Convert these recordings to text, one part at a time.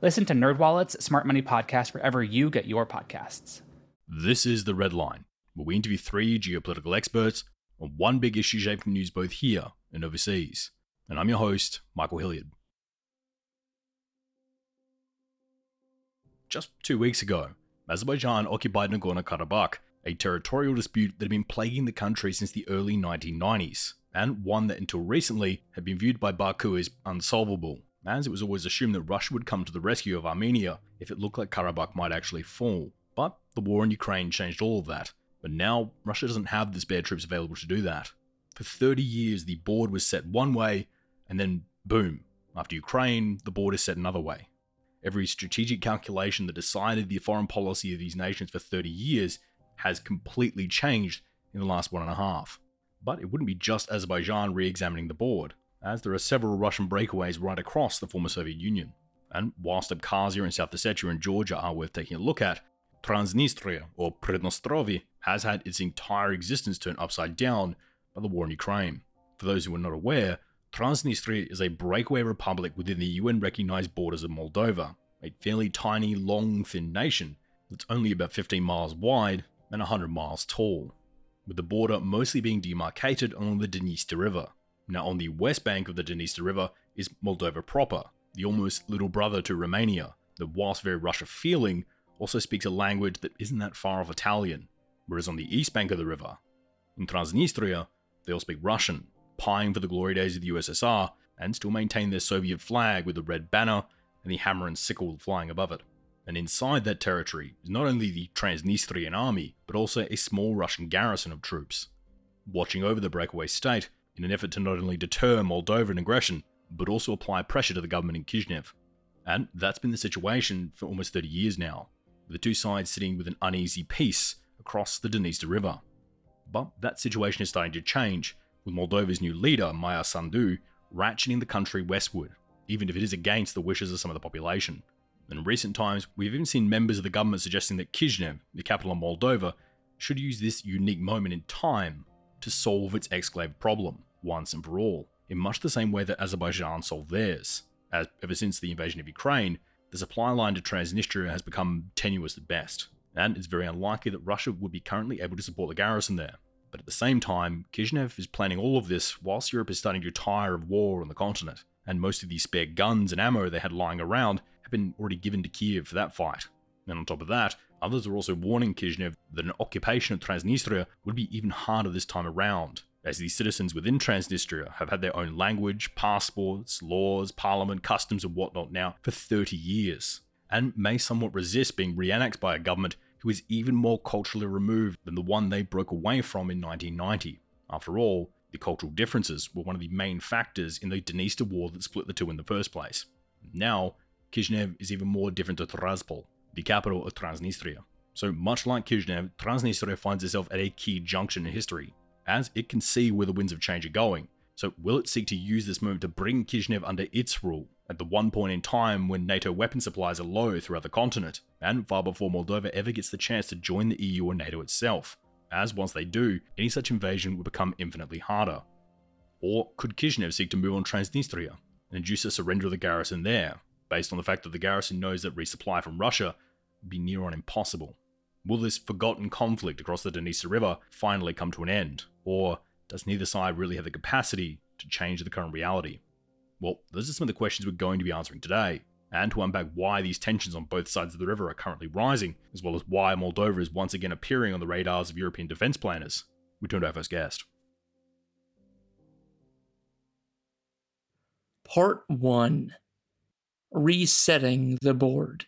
Listen to NerdWallet's Smart Money Podcast wherever you get your podcasts. This is The Red Line, where we interview three geopolitical experts on one big issue shaping news both here and overseas. And I'm your host, Michael Hilliard. Just two weeks ago, Azerbaijan occupied Nagorno Karabakh, a territorial dispute that had been plaguing the country since the early 1990s, and one that until recently had been viewed by Baku as unsolvable, as it was always assumed that Russia would come to the rescue of Armenia if it looked like Karabakh might actually fall. But the war in Ukraine changed all of that, but now Russia doesn't have the spare troops available to do that. For 30 years, the board was set one way, and then boom, after Ukraine, the board is set another way. Every strategic calculation that decided the foreign policy of these nations for 30 years has completely changed in the last one and a half. But it wouldn't be just Azerbaijan re examining the board, as there are several Russian breakaways right across the former Soviet Union. And whilst Abkhazia and South Ossetia and Georgia are worth taking a look at, Transnistria, or Pridnestrovye, has had its entire existence turned upside down by the war in Ukraine. For those who are not aware, Transnistria is a breakaway republic within the UN recognized borders of Moldova, a fairly tiny, long, thin nation that's only about 15 miles wide and 100 miles tall, with the border mostly being demarcated along the Dniester River. Now, on the west bank of the Dniester River is Moldova proper, the almost little brother to Romania, that whilst very Russia feeling, also speaks a language that isn't that far off Italian, whereas on the east bank of the river, in Transnistria, they all speak Russian, pining for the glory days of the USSR, and still maintain their Soviet flag with the red banner and the hammer and sickle flying above it. And inside that territory is not only the Transnistrian army, but also a small Russian garrison of troops. Watching over the breakaway state in an effort to not only deter Moldovan aggression, but also apply pressure to the government in Kishinev. And that's been the situation for almost 30 years now, the two sides sitting with an uneasy peace across the Dniester River. But that situation is starting to change, with Moldova's new leader, Maia Sandu, ratcheting the country westward, even if it is against the wishes of some of the population. In recent times, we've even seen members of the government suggesting that Kishinev, the capital of Moldova, should use this unique moment in time to solve its exclave problem once and for all, in much the same way that Azerbaijan solved theirs. As ever since the invasion of Ukraine, the supply line to Transnistria has become tenuous at best, and it's very unlikely that Russia would be currently able to support the garrison there. But at the same time, Kishinev is planning all of this whilst Europe is starting to tire of war on the continent, and most of the spare guns and ammo they had lying around have been already given to Kiev for that fight. And on top of that, others are also warning Kishinev that an occupation of Transnistria would be even harder this time around, as the citizens within Transnistria have had their own language, passports, laws, parliament, customs, and whatnot now for 30 years, and may somewhat resist being re annexed by a government who is even more culturally removed than the one they broke away from in 1990. After all, the cultural differences were one of the main factors in the Dniester War that split the two in the first place. Now, Kishinev is even more different to Tiraspol, the capital of Transnistria. So, much like Kishinev, Transnistria finds itself at a key junction in history, as it can see where the winds of change are going. So, will it seek to use this moment to bring Kishinev under its rule at the one point in time when NATO weapon supplies are low throughout the continent, and far before Moldova ever gets the chance to join the EU or NATO itself? As once they do, any such invasion would become infinitely harder. Or could Kishinev seek to move on Transnistria and induce a surrender of the garrison there, based on the fact that the garrison knows that resupply from Russia would be near on impossible? Will this forgotten conflict across the Dniester River finally come to an end? Or does neither side really have the capacity to change the current reality? Well, those are some of the questions we're going to be answering today, and to unpack why these tensions on both sides of the river are currently rising, as well as why Moldova is once again appearing on the radars of European defense planners. We turn to our first guest. Part 1 Resetting the Board.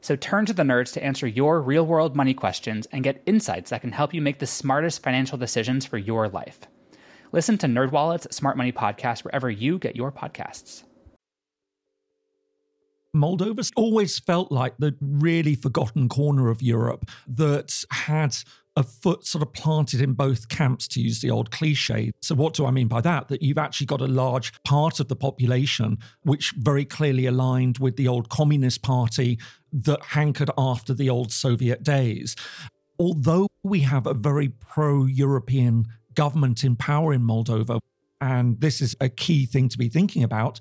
So turn to the nerds to answer your real world money questions and get insights that can help you make the smartest financial decisions for your life. Listen to NerdWallet's Smart Money Podcast wherever you get your podcasts. Moldova's always felt like the really forgotten corner of Europe that had a foot sort of planted in both camps, to use the old cliche. So, what do I mean by that? That you've actually got a large part of the population which very clearly aligned with the old Communist Party that hankered after the old Soviet days. Although we have a very pro European government in power in Moldova, and this is a key thing to be thinking about,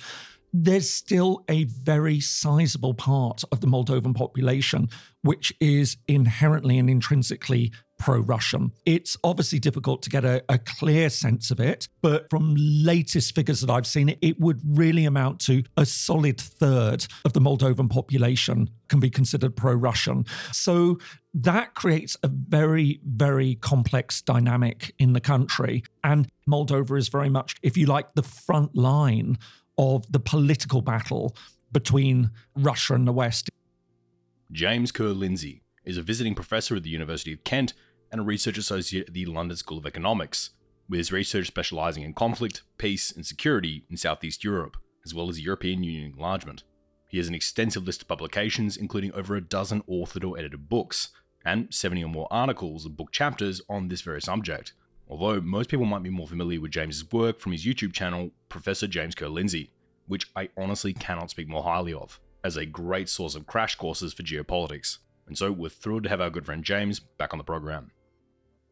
there's still a very sizable part of the Moldovan population which is inherently and intrinsically pro Russian. It's obviously difficult to get a, a, clear sense of it, but from latest figures that I've seen, it would really amount to a solid third of the Moldovan population can be considered pro Russian. So that creates a very, very complex dynamic in the country. And Moldova is very much, if you like, the front line of the political battle between Russia and the West. James Ker-Lindsay is a visiting professor at the University of Kent and a research associate at the London School of Economics, with his research specialising in conflict, peace, and security in Southeast Europe, as well as European Union enlargement. He has an extensive list of publications, including over a dozen authored or edited books, and 70 or more articles and book chapters on this very subject. Although most people might be more familiar with James's work from his YouTube channel, Professor James Ker-Lindsay, which I honestly cannot speak more highly of, as a great source of crash courses for geopolitics. And so we're thrilled to have our good friend James back on the program.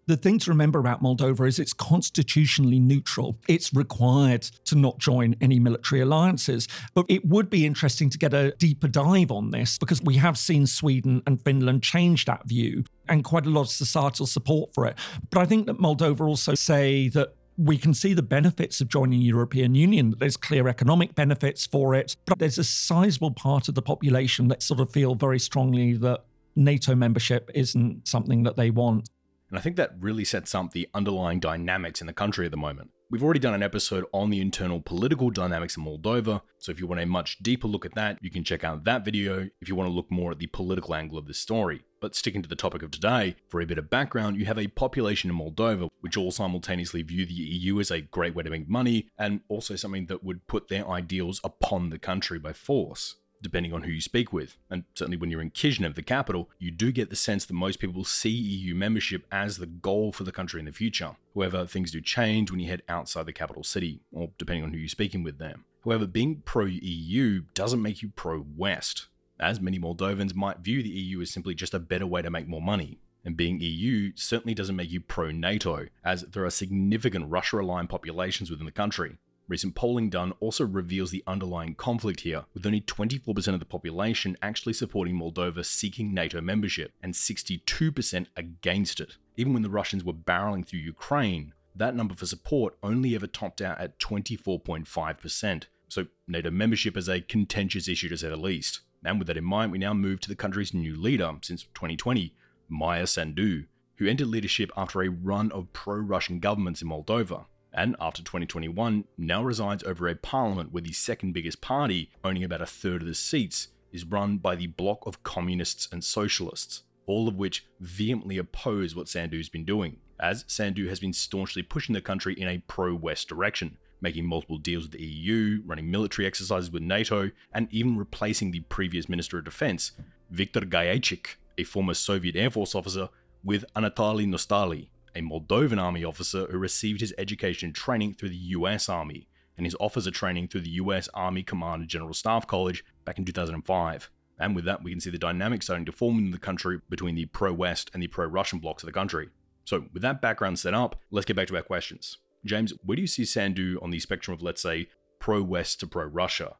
The thing to remember about Moldova is it's constitutionally neutral. It's required to not join any military alliances. But it would be interesting to get a deeper dive on this because we have seen Sweden and Finland change that view and quite a lot of societal support for it. But I think that Moldova also say that we can see the benefits of joining the European Union. There's clear economic benefits for it, but there's a sizable part of the population that sort of feel very strongly that NATO membership isn't something that they want. And I think that really sets up the underlying dynamics in the country at the moment. We've already done an episode on the internal political dynamics in Moldova, so if you want a much deeper look at that, you can check out that video if you want to look more at the political angle of this story. But sticking to the topic of today, for a bit of background, you have a population in Moldova which all simultaneously view the EU as a great way to make money and also something that would put their ideals upon the country by force depending on who you speak with. And certainly when you're in Kishinev, the capital, you do get the sense that most people see EU membership as the goal for the country in the future. However, things do change when you head outside the capital city, or depending on who you're speaking with there. However, being pro EU doesn't make you pro West, as many Moldovans might view the EU as simply just a better way to make more money. And being EU certainly doesn't make you pro NATO, as there are significant Russia aligned populations within the country, Recent polling done also reveals the underlying conflict here, with only 24% of the population actually supporting Moldova seeking NATO membership and 62% against it. Even when the Russians were barreling through Ukraine, that number for support only ever topped out at 24.5%. So NATO membership is a contentious issue to say the least. And with that in mind, we now move to the country's new leader since 2020, Maia Sandu, who entered leadership after a run of pro Russian governments in Moldova and after 2021 now resides over a parliament where the second biggest party, owning about a third of the seats, is run by the bloc of communists and socialists, all of which vehemently oppose what Sandu's been doing, as Sandu has been staunchly pushing the country in a pro West direction, making multiple deals with the EU, running military exercises with NATO, and even replacing the previous Minister of Defense, Viktor Gaiciuc, a former Soviet Air Force officer, with Anatoly Nosatîi, a Moldovan army officer who received his education and training through the US Army and his officer training through the US Army Command and General Staff College back in 2005. And with that, we can see the dynamic starting to form in the country between the pro West and the pro Russian blocks of the country. So, with that background set up, let's get back to our questions. James, where do you see Sandu on the spectrum of, let's say, pro West to pro Russia?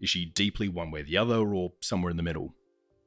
Is she deeply one way or the other, or somewhere in the middle?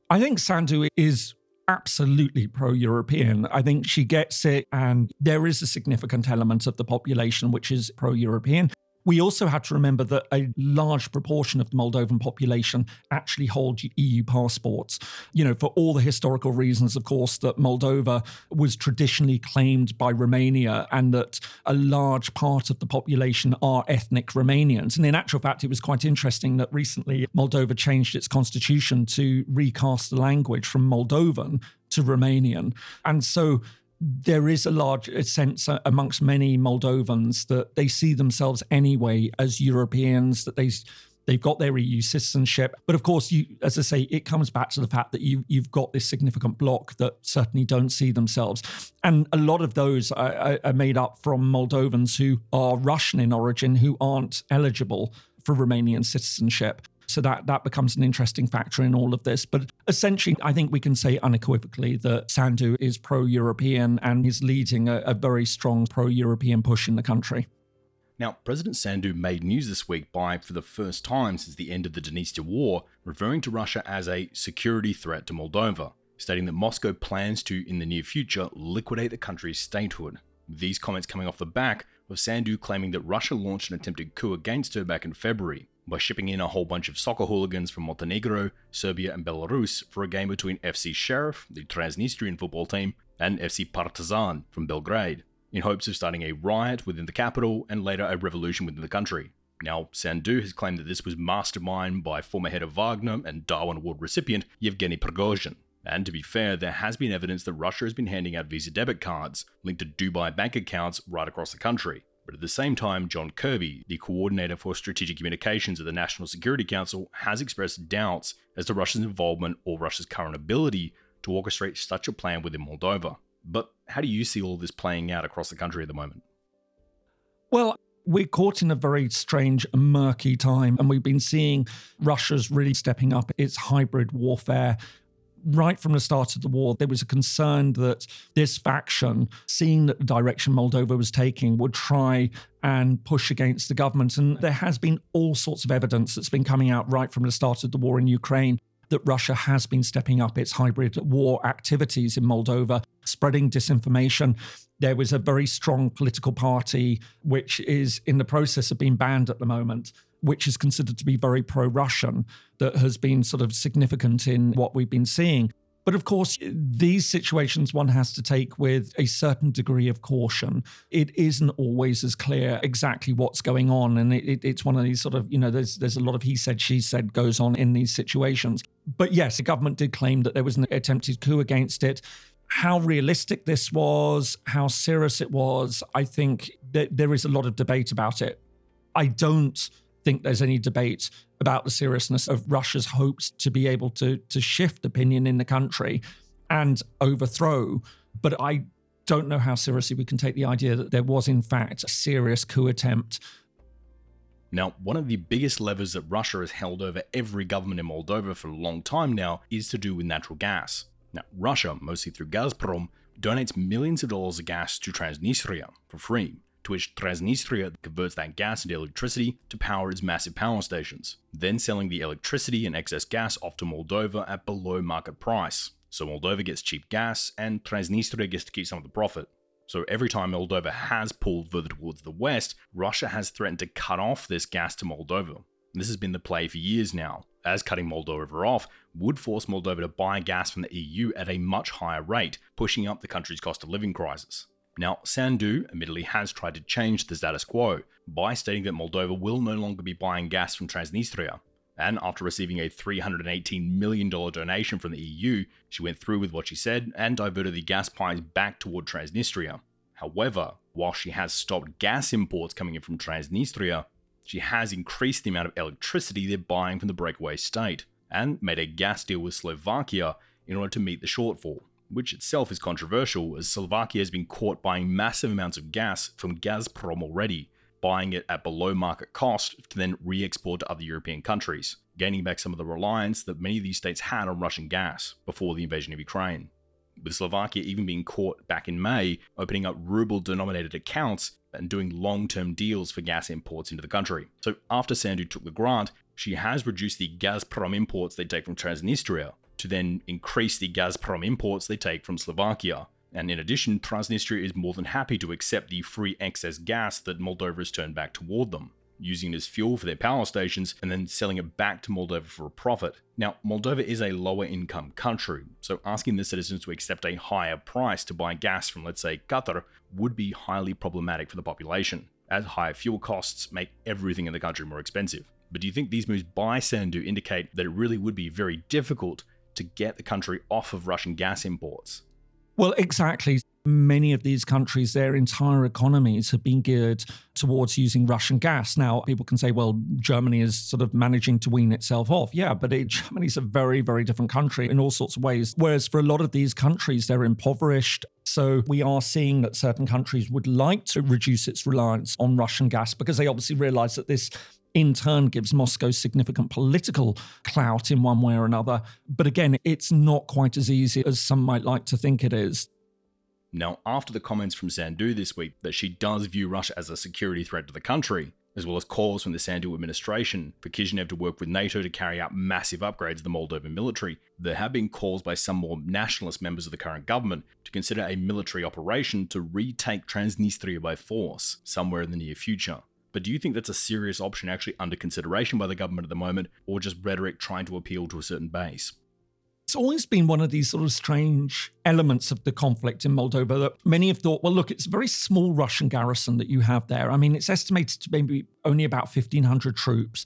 I think Sandu is absolutely pro European. I think she gets it, and there is a significant element of the population which is pro European. We also have to remember that a large proportion of the Moldovan population actually hold EU passports. You know, for all the historical reasons, of course, that Moldova was traditionally claimed by Romania and that a large part of the population are ethnic Romanians. And in actual fact, it was quite interesting that recently Moldova changed its constitution to recast the language from Moldovan to Romanian. And so there is a large sense uh, amongst many Moldovans that they see themselves anyway as Europeans, that they they've got their EU citizenship. But of course, you, as I say, it comes back to the fact that you you've got this significant block that certainly don't see themselves, and a lot of those are, are made up from Moldovans who are Russian in origin who aren't eligible for Romanian citizenship. So that that becomes an interesting factor in all of this. But essentially, I think we can say unequivocally that Sandu is pro-European and is leading a, a very strong pro-European push in the country. Now, President Sandu made news this week by, for the first time since the end of the Dniester War, referring to Russia as a security threat to Moldova, stating that Moscow plans to, in the near future, liquidate the country's statehood. These comments coming off the back of Sandu claiming that Russia launched an attempted coup against her back in February, by shipping in a whole bunch of soccer hooligans from Montenegro, Serbia, and Belarus for a game between FC Sheriff, the Transnistrian football team, and FC Partizan from Belgrade, in hopes of starting a riot within the capital and later a revolution within the country. Now, Sandu has claimed that this was masterminded by former head of Wagner and Darwin Award recipient Yevgeny Prigozhin. And to be fair, there has been evidence that Russia has been handing out Visa debit cards linked to Dubai bank accounts right across the country. But at the same time, John Kirby, the coordinator for strategic communications at the National Security Council, has expressed doubts as to Russia's involvement or Russia's current ability to orchestrate such a plan within Moldova. But how do you see all this playing out across the country at the moment? Well, we're caught in a very strange, murky time, and we've been seeing Russia's really stepping up its hybrid warfare right from the start of the war, there was a concern that this faction, seeing the direction Moldova was taking, would try and push against the government. And there has been all sorts of evidence that's been coming out right from the start of the war in Ukraine that Russia has been stepping up its hybrid war activities in Moldova, spreading disinformation. There was a very strong political party which is in the process of being banned at the moment which is considered to be very pro Russian, that has been sort of significant in what we've been seeing. But of course, these situations one has to take with a certain degree of caution. It isn't always as clear exactly what's going on. And it, it, it's one of these sort of, you know, there's, there's a lot of he said, she said goes on in these situations. But yes, the government did claim that there was an attempted coup against it. How realistic this was, how serious it was, I think that there is a lot of debate about it. I don't think there's any debate about the seriousness of Russia's hopes to be able to to shift opinion in the country and overthrow. But I don't know how seriously we can take the idea that there was in fact a serious coup attempt. Now, one of the biggest levers that Russia has held over every government in Moldova for a long time now is to do with natural gas. Now, Russia, mostly through Gazprom, donates millions of dollars of gas to Transnistria for free to which Transnistria converts that gas into electricity to power its massive power stations, then selling the electricity and excess gas off to Moldova at below market price. So Moldova gets cheap gas, and Transnistria gets to keep some of the profit. So every time Moldova has pulled further towards the west, Russia has threatened to cut off this gas to Moldova. This has been the play for years now, as cutting Moldova off would force Moldova to buy gas from the EU at a much higher rate, pushing up the country's cost of living crisis. Now, Sandu admittedly has tried to change the status quo by stating that Moldova will no longer be buying gas from Transnistria. And after receiving a $318 million donation from the EU, she went through with what she said and diverted the gas pipes back toward Transnistria. However, while she has stopped gas imports coming in from Transnistria, she has increased the amount of electricity they're buying from the breakaway state and made a gas deal with Slovakia in order to meet the shortfall which itself is controversial as Slovakia has been caught buying massive amounts of gas from Gazprom already, buying it at below market cost to then re export to other European countries, gaining back some of the reliance that many of these states had on Russian gas before the invasion of Ukraine. With Slovakia even being caught back in May, opening up ruble denominated accounts and doing long term deals for gas imports into the country. So after Sandu took the grant, she has reduced the Gazprom imports they take from Transnistria to then increase the Gazprom imports they take from Slovakia. And in addition, Transnistria is more than happy to accept the free excess gas that Moldova has turned back toward them using it as fuel for their power stations and then selling it back to Moldova for a profit. Now, Moldova is a lower income country, so asking the citizens to accept a higher price to buy gas from, let's say, Qatar would be highly problematic for the population, as higher fuel costs make everything in the country more expensive. But do you think these moves by Sandu indicate that it really would be very difficult to get the country off of Russian gas imports? Well, exactly. Many of these countries, their entire economies have been geared towards using Russian gas. Now, people can say, well, Germany is sort of managing to wean itself off. Yeah, but it, Germany's a very, very different country in all sorts of ways. Whereas for a lot of these countries, they're impoverished. So we are seeing that certain countries would like to reduce its reliance on Russian gas because they obviously realize that this in turn gives Moscow significant political clout in one way or another. But again, it's not quite as easy as some might like to think it is. Now, after the comments from Sandu this week that she does view Russia as a security threat to the country, as well as calls from the Sandu administration for Kishinev to work with NATO to carry out massive upgrades of the Moldovan military, there have been calls by some more nationalist members of the current government to consider a military operation to retake Transnistria by force somewhere in the near future. But do you think that's a serious option actually under consideration by the government at the moment, or just rhetoric trying to appeal to a certain base? It's always been one of these sort of strange elements of the conflict in Moldova that many have thought, well, look, it's a very small Russian garrison that you have there. I mean, it's estimated to maybe only about 1,500 troops,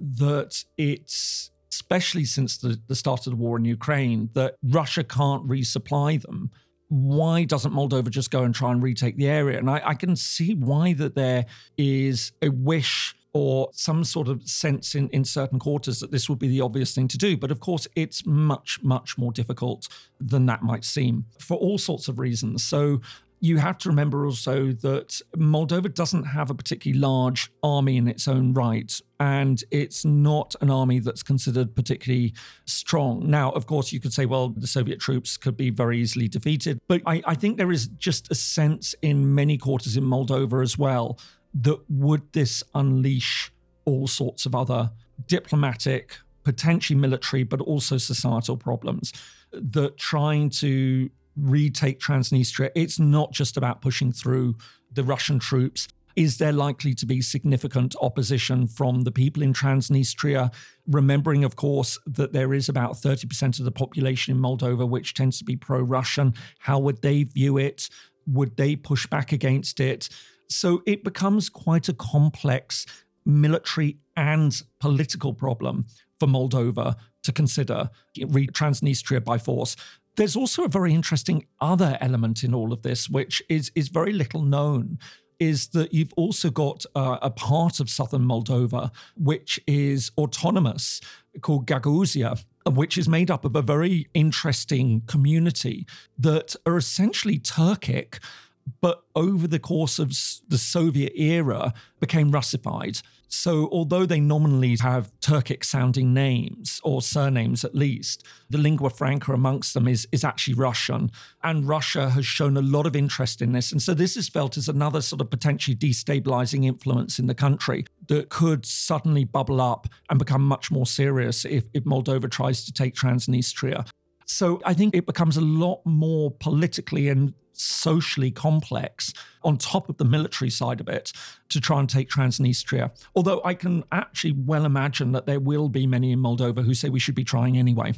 that it's especially since the, the start of the war in Ukraine, that Russia can't resupply them why doesn't Moldova just go and try and retake the area? And I, I can see why that there is a wish or some sort of sense in, in certain quarters that this would be the obvious thing to do. But of course, it's much, much more difficult than that might seem for all sorts of reasons. So you have to remember also that Moldova doesn't have a particularly large army in its own right, and it's not an army that's considered particularly strong. Now, of course, you could say, well, the Soviet troops could be very easily defeated, but I, I think there is just a sense in many quarters in Moldova as well that would this unleash all sorts of other diplomatic, potentially military, but also societal problems that trying to retake Transnistria, it's not just about pushing through the Russian troops. Is there likely to be significant opposition from the people in Transnistria? Remembering, of course, that there is about 30% of the population in Moldova which tends to be pro Russian. How would they view it? Would they push back against it? So it becomes quite a complex military and political problem for Moldova to consider Transnistria by force. There's also a very interesting other element in all of this, which is, is very little known. Is that you've also got uh, a part of southern Moldova which is autonomous called Gagauzia, which is made up of a very interesting community that are essentially Turkic, but over the course of the Soviet era became Russified. So, although they nominally have Turkic sounding names or surnames at least, the lingua franca amongst them is, is actually Russian. And Russia has shown a lot of interest in this. And so, this is felt as another sort of potentially destabilizing influence in the country that could suddenly bubble up and become much more serious if, if Moldova tries to take Transnistria. So I think it becomes a lot more politically and socially complex on top of the military side of it to try and take Transnistria. Although I can actually well imagine that there will be many in Moldova who say we should be trying anyway.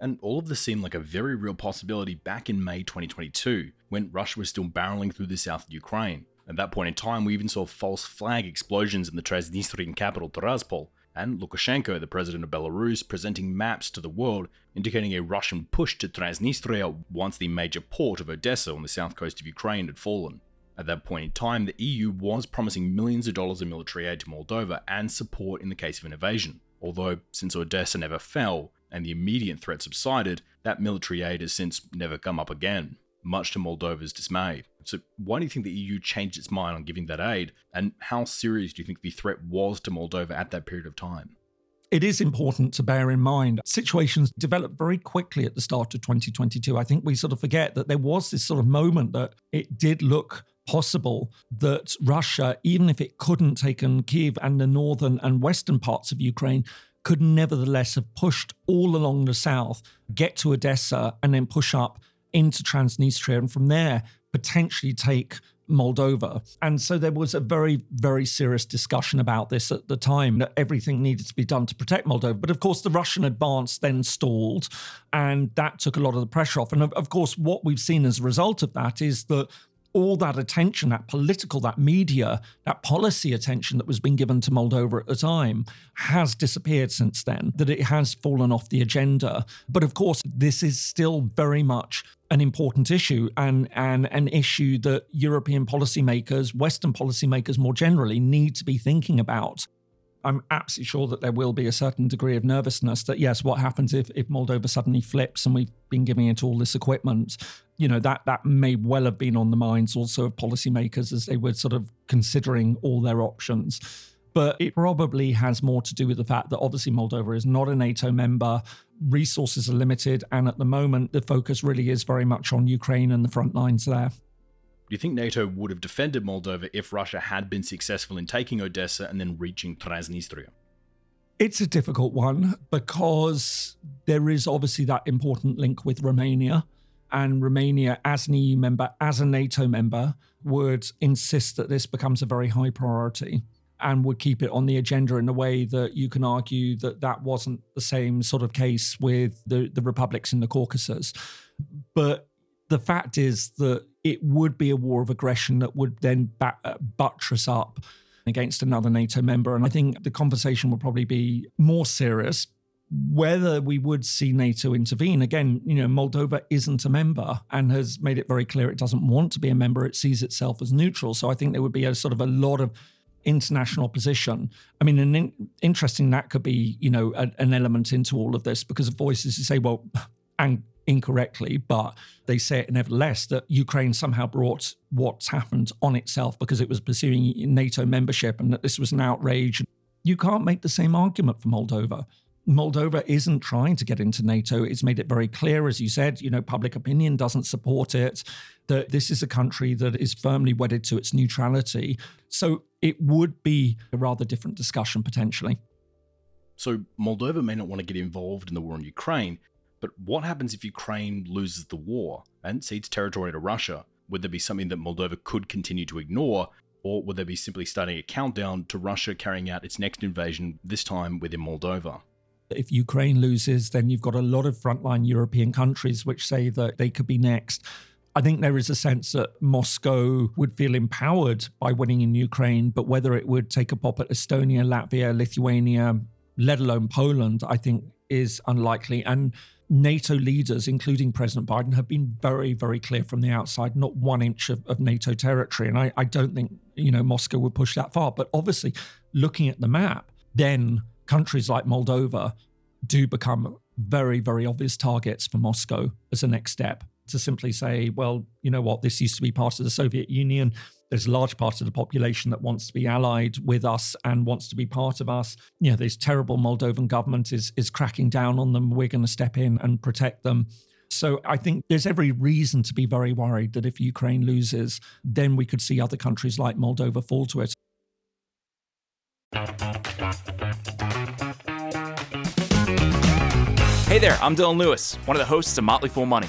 And all of this seemed like a very real possibility back in May 2022, when Russia was still barreling through the south of Ukraine. At that point in time, we even saw false flag explosions in the Transnistrian capital Tiraspol, and Lukashenko, the president of Belarus, presenting maps to the world indicating a Russian push to Transnistria once the major port of Odessa on the south coast of Ukraine had fallen. At that point in time, the EU was promising millions of dollars in military aid to Moldova and support in the case of an invasion. Although, since Odessa never fell and the immediate threat subsided, that military aid has since never come up again much to Moldova's dismay. So, why do you think the EU changed its mind on giving that aid? And how serious do you think the threat was to Moldova at that period of time? It is important to bear in mind situations developed very quickly at the start of 2022. I think we sort of forget that there was this sort of moment that it did look possible that Russia, even if it couldn't take on Kiev and the northern and western parts of Ukraine, could nevertheless have pushed all along the south, get to Odessa, and then push up into Transnistria, and from there potentially take Moldova. And so there was a very, very serious discussion about this at the time that everything needed to be done to protect Moldova. But of course, the Russian advance then stalled, and that took a lot of the pressure off. And of, course, what we've seen as a result of that is that all that attention, that political, that media, that policy attention that was being given to Moldova at the time has disappeared since then, that it has fallen off the agenda. But of course, this is still very much an important issue and, and an issue that European policymakers, Western policymakers more generally, need to be thinking about. I'm absolutely sure that there will be a certain degree of nervousness that, yes, what happens if, if Moldova suddenly flips and we've been giving it all this equipment? You know, that, that may well have been on the minds also of policymakers as they were sort of considering all their options. But it probably has more to do with the fact that obviously Moldova is not a NATO member, resources are limited, and at the moment, the focus really is very much on Ukraine and the front lines there. Do you think NATO would have defended Moldova if Russia had been successful in taking Odessa and then reaching Transnistria? It's a difficult one because there is obviously that important link with Romania. And Romania, as an EU member, as a NATO member, would insist that this becomes a very high priority and would keep it on the agenda in a way that you can argue that that wasn't the same sort of case with the, the republics in the Caucasus. But the fact is that it would be a war of aggression that would then uh, buttress up against another NATO member. And I think the conversation would probably be more serious. Whether we would see NATO intervene again, you know, Moldova isn't a member and has made it very clear it doesn't want to be a member. It sees itself as neutral. So I think there would be a sort of a lot of international position. I mean, an in, interesting that could be, you know, a, an element into all of this because of voices who say, well, and incorrectly, but they say it nevertheless that Ukraine somehow brought what's happened on itself because it was pursuing NATO membership and that this was an outrage. You can't make the same argument for Moldova. Moldova isn't trying to get into NATO. It's made it very clear, as you said, you know, public opinion doesn't support it, that this is a country that is firmly wedded to its neutrality. So it would be a rather different discussion potentially. So Moldova may not want to get involved in the war in Ukraine, but what happens if Ukraine loses the war and cedes territory to Russia? Would there be something that Moldova could continue to ignore, or would there be simply starting a countdown to Russia carrying out its next invasion, this time within Moldova? If Ukraine loses, then you've got a lot of frontline European countries which say that they could be next. I think there is a sense that Moscow would feel empowered by winning in Ukraine, but whether it would take a pop at Estonia, Latvia, Lithuania, let alone Poland, I think is unlikely. And NATO leaders, including President Biden, have been very, very clear from the outside, not one inch of, of NATO territory. And I, I don't think, you know, Moscow would push that far. But obviously, looking at the map, then countries like Moldova do become very, very obvious targets for Moscow as a next step to simply say, well, you know what, this used to be part of the Soviet Union. There's a large part of the population that wants to be allied with us and wants to be part of us. You know, this terrible Moldovan government is is cracking down on them. We're going to step in and protect them. So I think there's every reason to be very worried that if Ukraine loses, then we could see other countries like Moldova fall to it. Hey there, I'm Dylan Lewis, one of the hosts of Motley Fool Money.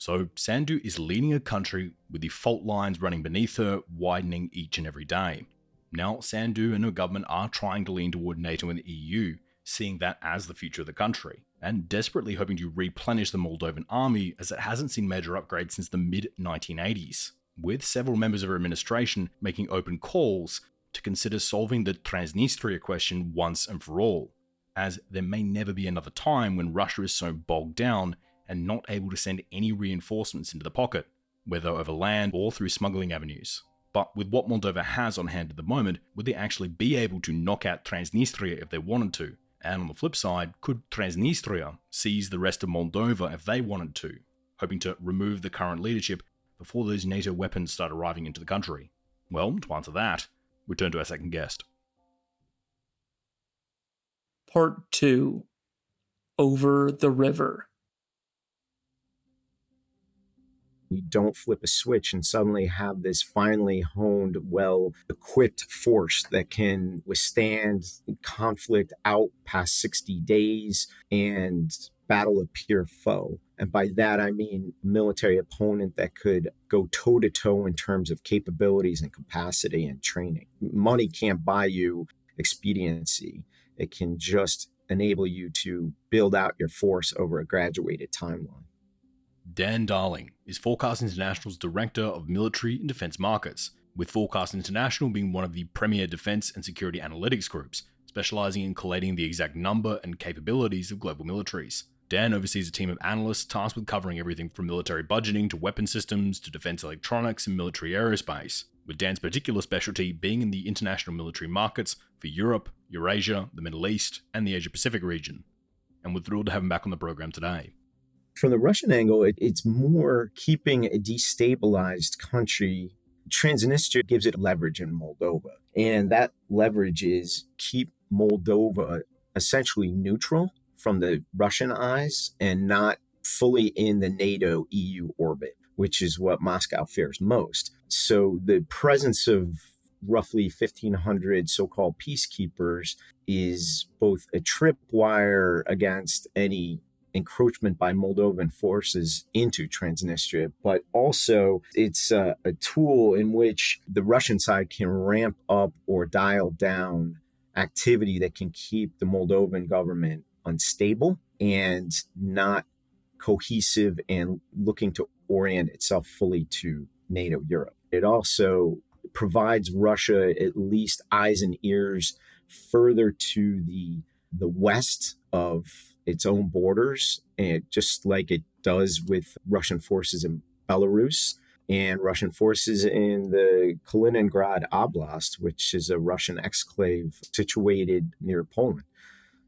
So, Sandu is leading a country with the fault lines running beneath her widening each and every day. Now, Sandu and her government are trying to lean toward NATO and the EU, seeing that as the future of the country, and desperately hoping to replenish the Moldovan army as it hasn't seen major upgrades since the mid 1980s, with several members of her administration making open calls to consider solving the Transnistria question once and for all, as there may never be another time when Russia is so bogged down and not able to send any reinforcements into the pocket, whether over land or through smuggling avenues. But with what Moldova has on hand at the moment, would they actually be able to knock out Transnistria if they wanted to? And on the flip side, could Transnistria seize the rest of Moldova if they wanted to, hoping to remove the current leadership before those NATO weapons start arriving into the country? Well, to answer that, we turn to our second guest. Part 2 Over the River. You don't flip a switch and suddenly have this finely honed, well equipped force that can withstand conflict out past 60 days and battle a pure foe. And by that, I mean military opponent that could go toe to toe in terms of capabilities and capacity and training. Money can't buy you expediency, it can just enable you to build out your force over a graduated timeline. Dan Darling is Forecast International's Director of Military and Defense Markets, with Forecast International being one of the premier defense and security analytics groups, specializing in collating the exact number and capabilities of global militaries. Dan oversees a team of analysts tasked with covering everything from military budgeting to weapon systems to defense electronics and military aerospace, with Dan's particular specialty being in the international military markets for Europe, Eurasia, the Middle East, and the Asia Pacific region. And we're thrilled to have him back on the program today from the Russian angle, it, it's more keeping a destabilized country. Transnistria gives it leverage in Moldova. And that leverage is keep Moldova essentially neutral from the Russian eyes and not fully in the NATO EU orbit, which is what Moscow fears most. So the presence of roughly 1,500 so called peacekeepers is both a tripwire against any encroachment by Moldovan forces into Transnistria, but also it's a, a, tool in which the Russian side can ramp up or dial down activity that can keep the Moldovan government unstable and not cohesive and looking to orient itself fully to NATO Europe. It also provides Russia at least eyes and ears further to the the west of its own borders, and just like it does with Russian forces in Belarus and Russian forces in the Kaliningrad Oblast, which is a Russian exclave situated near Poland.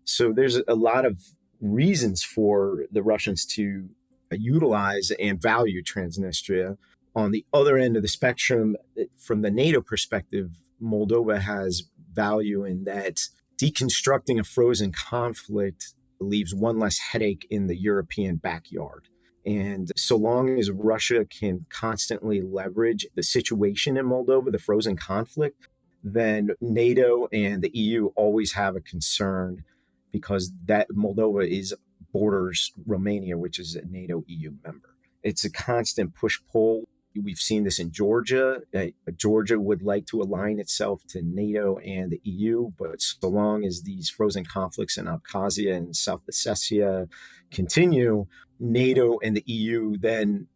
So there's a lot of reasons for the Russians to utilize and value Transnistria. On the other end of the spectrum, eh, from the NATO perspective, Moldova has value in that deconstructing a frozen conflict leaves one less headache in the European backyard. And so long as Russia can constantly leverage the situation in Moldova, the frozen conflict, then NATO and the EU always have a concern because that Moldova is borders Romania, which is a NATO EU member. It's a constant push pull. We've seen this in Georgia. Uh, Georgia would like to align itself to NATO and the EU, but so long as these frozen conflicts in Abkhazia and South Ossetia continue, NATO and the EU then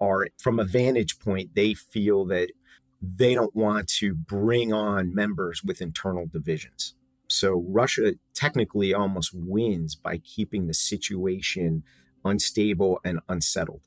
are, from a vantage point, they feel that they don't want to bring on members with internal divisions. So Russia technically almost wins by keeping the situation unstable and unsettled.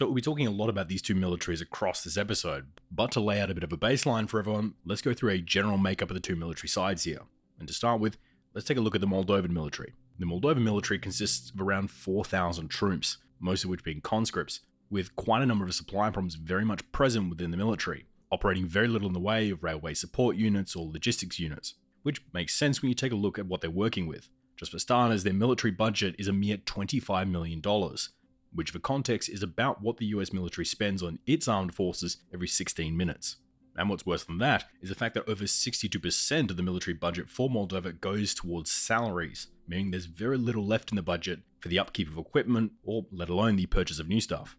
So we'll be talking a lot about these two militaries across this episode, but to lay out a bit of a baseline for everyone, let's go through a general makeup of the two military sides here. And to start with, let's take a look at the Moldovan military. The Moldovan military consists of around 4,000 troops, most of which being conscripts, with quite a number of supply problems very much present within the military, operating very little in the way of railway support units or logistics units, which makes sense when you take a look at what they're working with. Just for starters, their military budget is a mere $25 million, which for context is about what the US military spends on its armed forces every 16 minutes. And what's worse than that is the fact that over 62% of the military budget for Moldova goes towards salaries, meaning there's very little left in the budget for the upkeep of equipment or let alone the purchase of new stuff.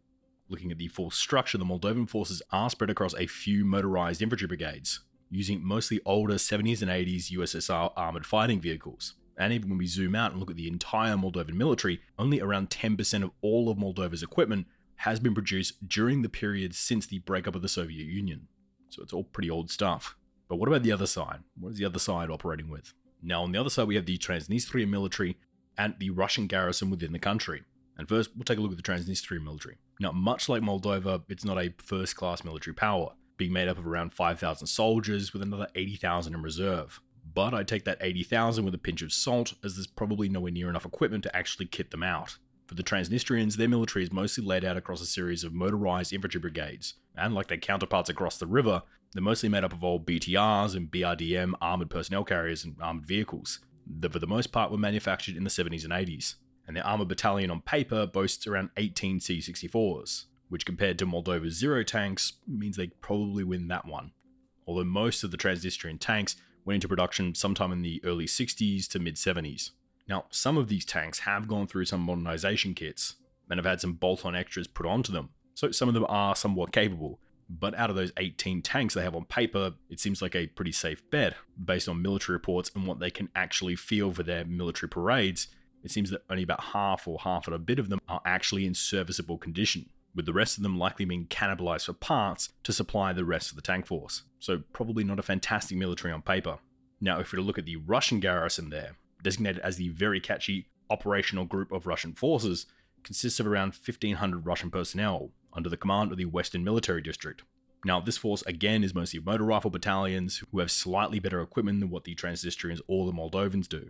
Looking at the force structure, the Moldovan forces are spread across a few motorized infantry brigades, using mostly older 70s and 80s USSR armored fighting vehicles. And even when we zoom out and look at the entire Moldovan military, only around 10% of all of Moldova's equipment has been produced during the period since the breakup of the Soviet Union. So it's all pretty old stuff. But what about the other side? What is the other side operating with? Now, on the other side, we have the Transnistria military and the Russian garrison within the country. And first, we'll take a look at the Transnistria military. Now, much like Moldova, it's not a first class military power, being made up of around 5,000 soldiers with another 80,000 in reserve. But I take that 80,000 with a pinch of salt, as there's probably nowhere near enough equipment to actually kit them out. For the Transnistrians, their military is mostly laid out across a series of motorized infantry brigades, and like their counterparts across the river, they're mostly made up of old BTRs and BRDM armored personnel carriers and armored vehicles that for the most part were manufactured in the 70s and 80s. And their armored battalion on paper boasts around 18 T-64s, which compared to Moldova's zero tanks means they probably win that one. Although most of the Transnistrian tanks went into production sometime in the early 60s to mid 70s. Now, some of these tanks have gone through some modernization kits and have had some bolt on extras put onto them, so some of them are somewhat capable. But out of those 18 tanks they have on paper, it seems like a pretty safe bet. Based on military reports and what they can actually feel for their military parades, it seems that only about half or half and a bit of them are actually in serviceable condition, with the rest of them likely being cannibalized for parts to supply the rest of the tank force. So, probably not a fantastic military on paper. Now, if we look at the Russian garrison there, designated as the very catchy operational group of Russian forces, consists of around 1,500 Russian personnel under the command of the Western Military District. Now, this force again is mostly motor rifle battalions who have slightly better equipment than what the Transnistrians or the Moldovans do.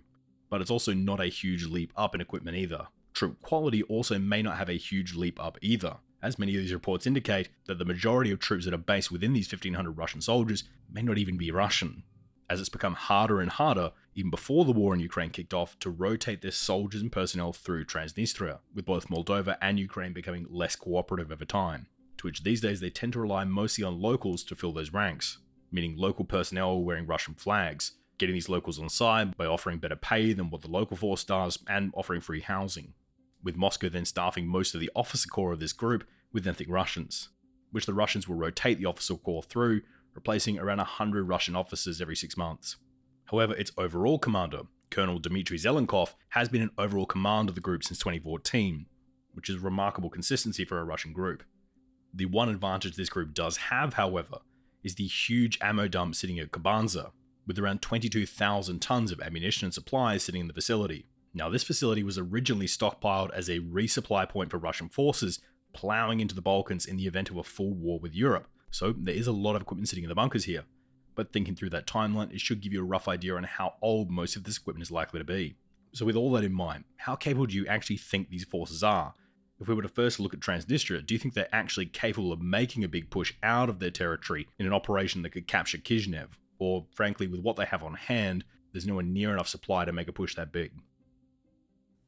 But it's also not a huge leap up in equipment either. Troop quality also may not have a huge leap up either, as many of these reports indicate that the majority of troops that are based within these 1500 Russian soldiers may not even be Russian, as it's become harder and harder, even before the war in Ukraine kicked off, to rotate their soldiers and personnel through Transnistria, with both Moldova and Ukraine becoming less cooperative over time, to which these days they tend to rely mostly on locals to fill those ranks, meaning local personnel wearing Russian flags, getting these locals on side by offering better pay than what the local force does and offering free housing, with Moscow then staffing most of the officer corps of this group with ethnic Russians, which the Russians will rotate the officer corps through replacing around 100 Russian officers every six months. However, its overall commander, Colonel Dmitry Zelenkov, has been in overall command of the group since 2014, which is remarkable consistency for a Russian group. The one advantage this group does have, however, is the huge ammo dump sitting at Kabanza, with around 22,000 tons of ammunition and supplies sitting in the facility. Now, this facility was originally stockpiled as a resupply point for Russian forces ploughing into the Balkans in the event of a full war with Europe, so there is a lot of equipment sitting in the bunkers here. But thinking through that timeline, it should give you a rough idea on how old most of this equipment is likely to be. So, with all that in mind, how capable do you actually think these forces are? If we were to first look at Transnistria, do you think they're actually capable of making a big push out of their territory in an operation that could capture Kishinev? Or, frankly, with what they have on hand, there's nowhere near enough supply to make a push that big?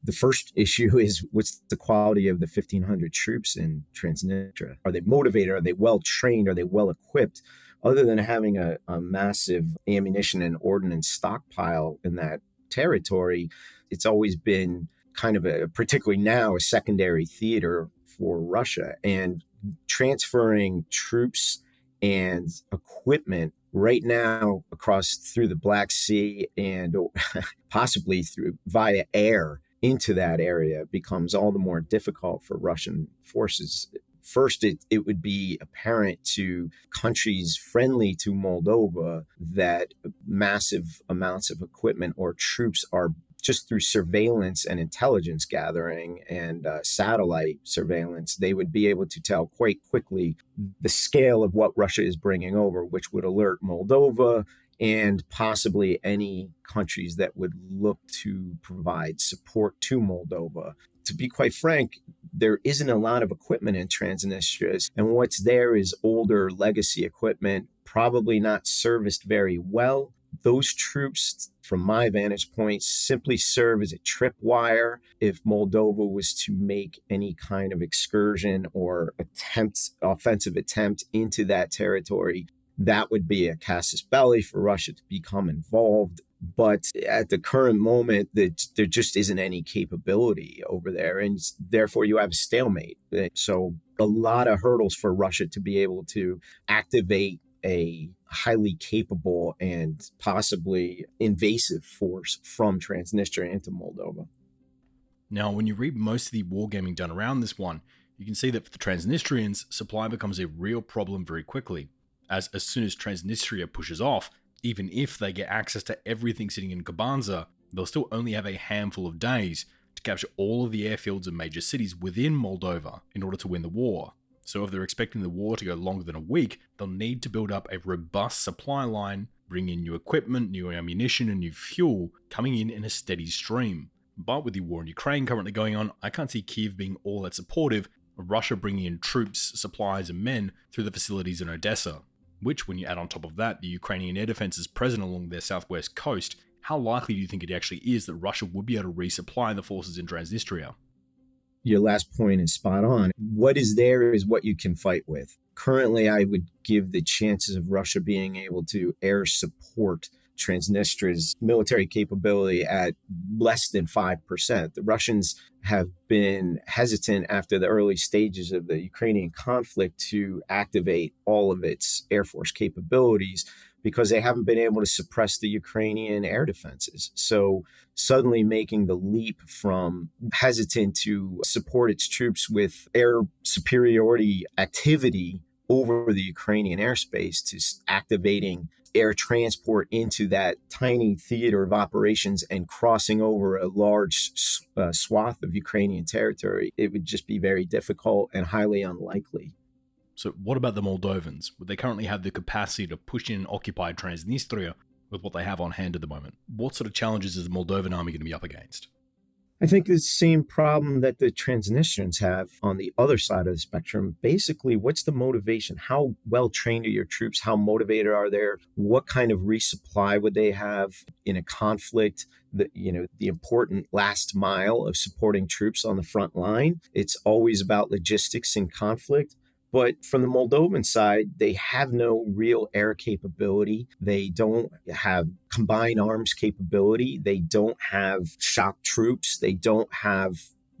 The first issue is what's the quality of the 1,500 troops in Transnistria? Are they motivated? Are they well trained? Are they well equipped? Other than having a, a massive ammunition and ordnance stockpile in that territory, it's always been kind of a, particularly now, a secondary theater for Russia. And transferring troops and equipment right now across through the Black Sea and possibly through via air into that area becomes all the more difficult for Russian forces. First, it, it would be apparent to countries friendly to Moldova that massive amounts of equipment or troops are just through surveillance and intelligence gathering and uh, satellite surveillance, they would be able to tell quite quickly the scale of what Russia is bringing over, which would alert Moldova and possibly any countries that would look to provide support to Moldova. To be quite frank, there isn't a lot of equipment in Transnistria, and what's there is older legacy equipment, probably not serviced very well. Those troops, from my vantage point, simply serve as a tripwire if Moldova was to make any kind of excursion or attempt, offensive attempt into that territory that would be a casus belli for Russia to become involved. But at the current moment, there just isn't any capability over there, and therefore you have a stalemate. So a lot of hurdles for Russia to be able to activate a highly capable and possibly invasive force from Transnistria into Moldova. Now, when you read most of the wargaming done around this one, you can see that for the Transnistrians, supply becomes a real problem very quickly as as soon as Transnistria pushes off, even if they get access to everything sitting in Kubanza, they'll still only have a handful of days to capture all of the airfields and major cities within Moldova in order to win the war. So if they're expecting the war to go longer than a week, they'll need to build up a robust supply line, bring in new equipment, new ammunition, and new fuel coming in in a steady stream. But with the war in Ukraine currently going on, I can't see Kiev being all that supportive of Russia bringing in troops, supplies, and men through the facilities in Odessa. Which, when you add on top of that the Ukrainian air defenses present along their southwest coast, how likely do you think it actually is that Russia would be able to resupply the forces in Transnistria? Your last point is spot on. What is there is what you can fight with. Currently, I would give the chances of Russia being able to air support Transnistria's military capability at less than 5%. The Russians have been hesitant after the early stages of the Ukrainian conflict to activate all of its Air Force capabilities because they haven't been able to suppress the Ukrainian air defenses. So, suddenly making the leap from hesitant to support its troops with air superiority activity over the Ukrainian airspace to activating air transport into that tiny theater of operations and crossing over a large uh, swath of Ukrainian territory, it would just be very difficult and highly unlikely. So, what about the Moldovans? Would they currently have the capacity to push in occupied Transnistria with what they have on hand at the moment? What sort of challenges is the Moldovan army going to be up against? I think the same problem that the Transnistrians have on the other side of the spectrum. Basically, what's the motivation? How well trained are your troops? How motivated are they? What kind of resupply would they have in a conflict? The, you know the important last mile of supporting troops on the front line. It's always about logistics in conflict. But from the Moldovan side, they have no real air capability. They don't have combined arms capability. They don't have shock troops. They don't have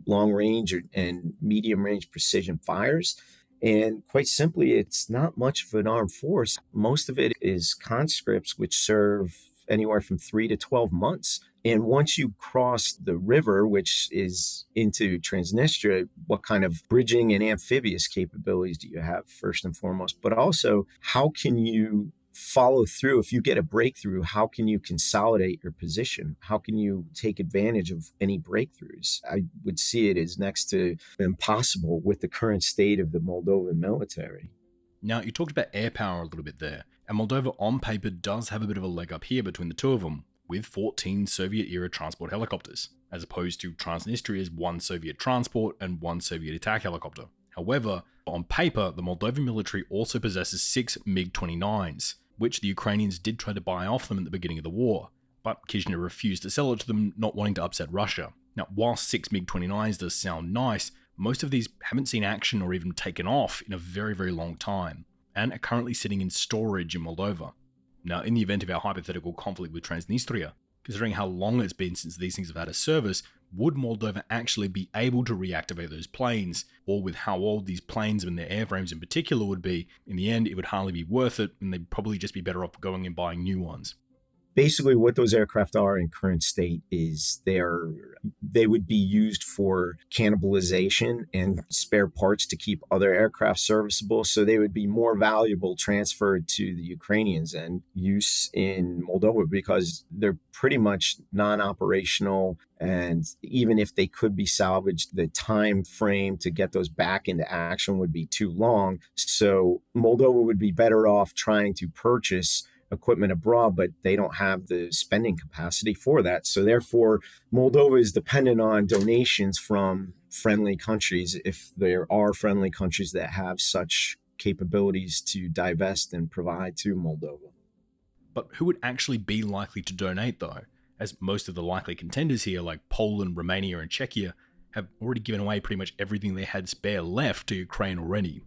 long range and medium range precision fires. And quite simply, it's not much of an armed force. Most of it is conscripts, which serve anywhere from three to 12 months. And once you cross the river, which is into Transnistria, what kind of bridging and amphibious capabilities do you have, first and foremost? But also, how can you follow through? If you get a breakthrough how can you consolidate your position? How can you take advantage of any breakthroughs? I would see it as next to impossible with the current state of the moldovan military. Now you talked about air power a little bit there and moldova on paper does have a bit of a leg up here between the two of them with 14 Soviet era transport helicopters, as opposed to Transnistria's one Soviet transport and one Soviet attack helicopter. However, on paper, the Moldovan military also possesses six MiG 29s, which the Ukrainians did try to buy off them at the beginning of the war, but Kishinev refused to sell it to them, not wanting to upset Russia. Now, while six MiG 29s does sound nice, most of these haven't seen action or even taken off in a very, very long time, and are currently sitting in storage in Moldova. Now, in the event of our hypothetical conflict with Transnistria, considering how long it's been since these things have had a service, would Moldova actually be able to reactivate those planes? Or with how old these planes and their airframes in particular would be, in the end, it would hardly be worth it, and they'd probably just be better off going and buying new ones basically what those aircraft are in current state is they're they would be used for cannibalization and spare parts to keep other aircraft serviceable. So they would be more valuable transferred to the Ukrainians and use in Moldova because they're pretty much non-operational. And even if they could be salvaged the time frame to get those back into action would be too long. So Moldova would be better off trying to purchase equipment abroad, but they don't have the spending capacity for that. So therefore, Moldova is dependent on donations from friendly countries if there are friendly countries that have such capabilities to divest and provide to Moldova. But who would actually be likely to donate though? As most of the likely contenders here, like Poland, Romania, and Czechia, have already given away pretty much everything they had spare left to Ukraine already.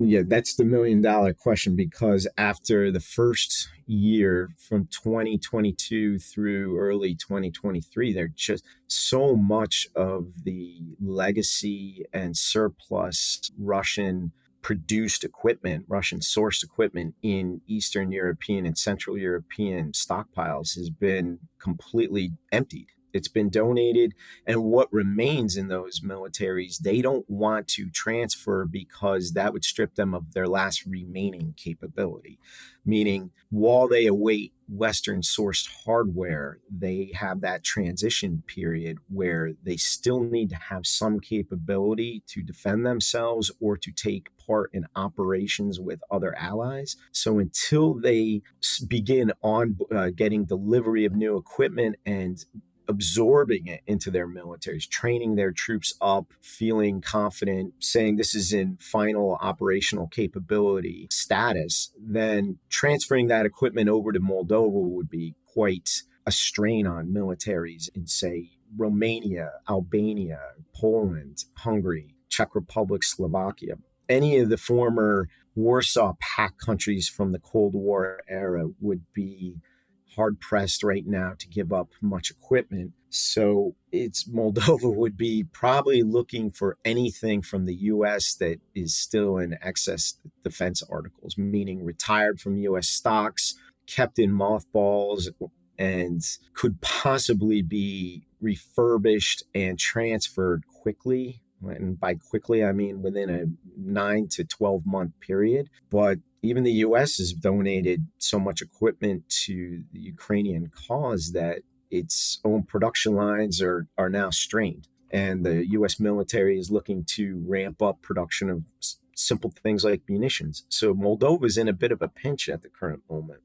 Yeah, that's the million dollar question because after the first year from 2022 through early 2023, there just so much of the legacy and surplus Russian produced equipment, Russian sourced equipment in Eastern European and Central European stockpiles has been completely emptied it's been donated. And what remains in those militaries, they don't want to transfer because that would strip them of their last remaining capability. Meaning, while they await Western sourced hardware, they have that transition period where they still need to have some capability to defend themselves or to take part in operations with other allies. So until they begin on uh, getting delivery of new equipment and absorbing it into their militaries, training their troops up, feeling confident, saying this is in final operational capability status, then transferring that equipment over to Moldova would be quite a strain on militaries in, say, Romania, Albania, Poland, Hungary, Czech Republic, Slovakia. Any of the former Warsaw Pact countries from the Cold War era would be hard pressed right now to give up much equipment. So it's Moldova would be probably looking for anything from the US that is still in excess defense articles, meaning retired from US stocks, kept in mothballs, and could possibly be refurbished and transferred quickly and by quickly, I mean within a nine to 12 month period. But even the US has donated so much equipment to the Ukrainian cause that its own production lines are, are now strained. And the US military is looking to ramp up production of s- simple things like munitions. So Moldova is in a bit of a pinch at the current moment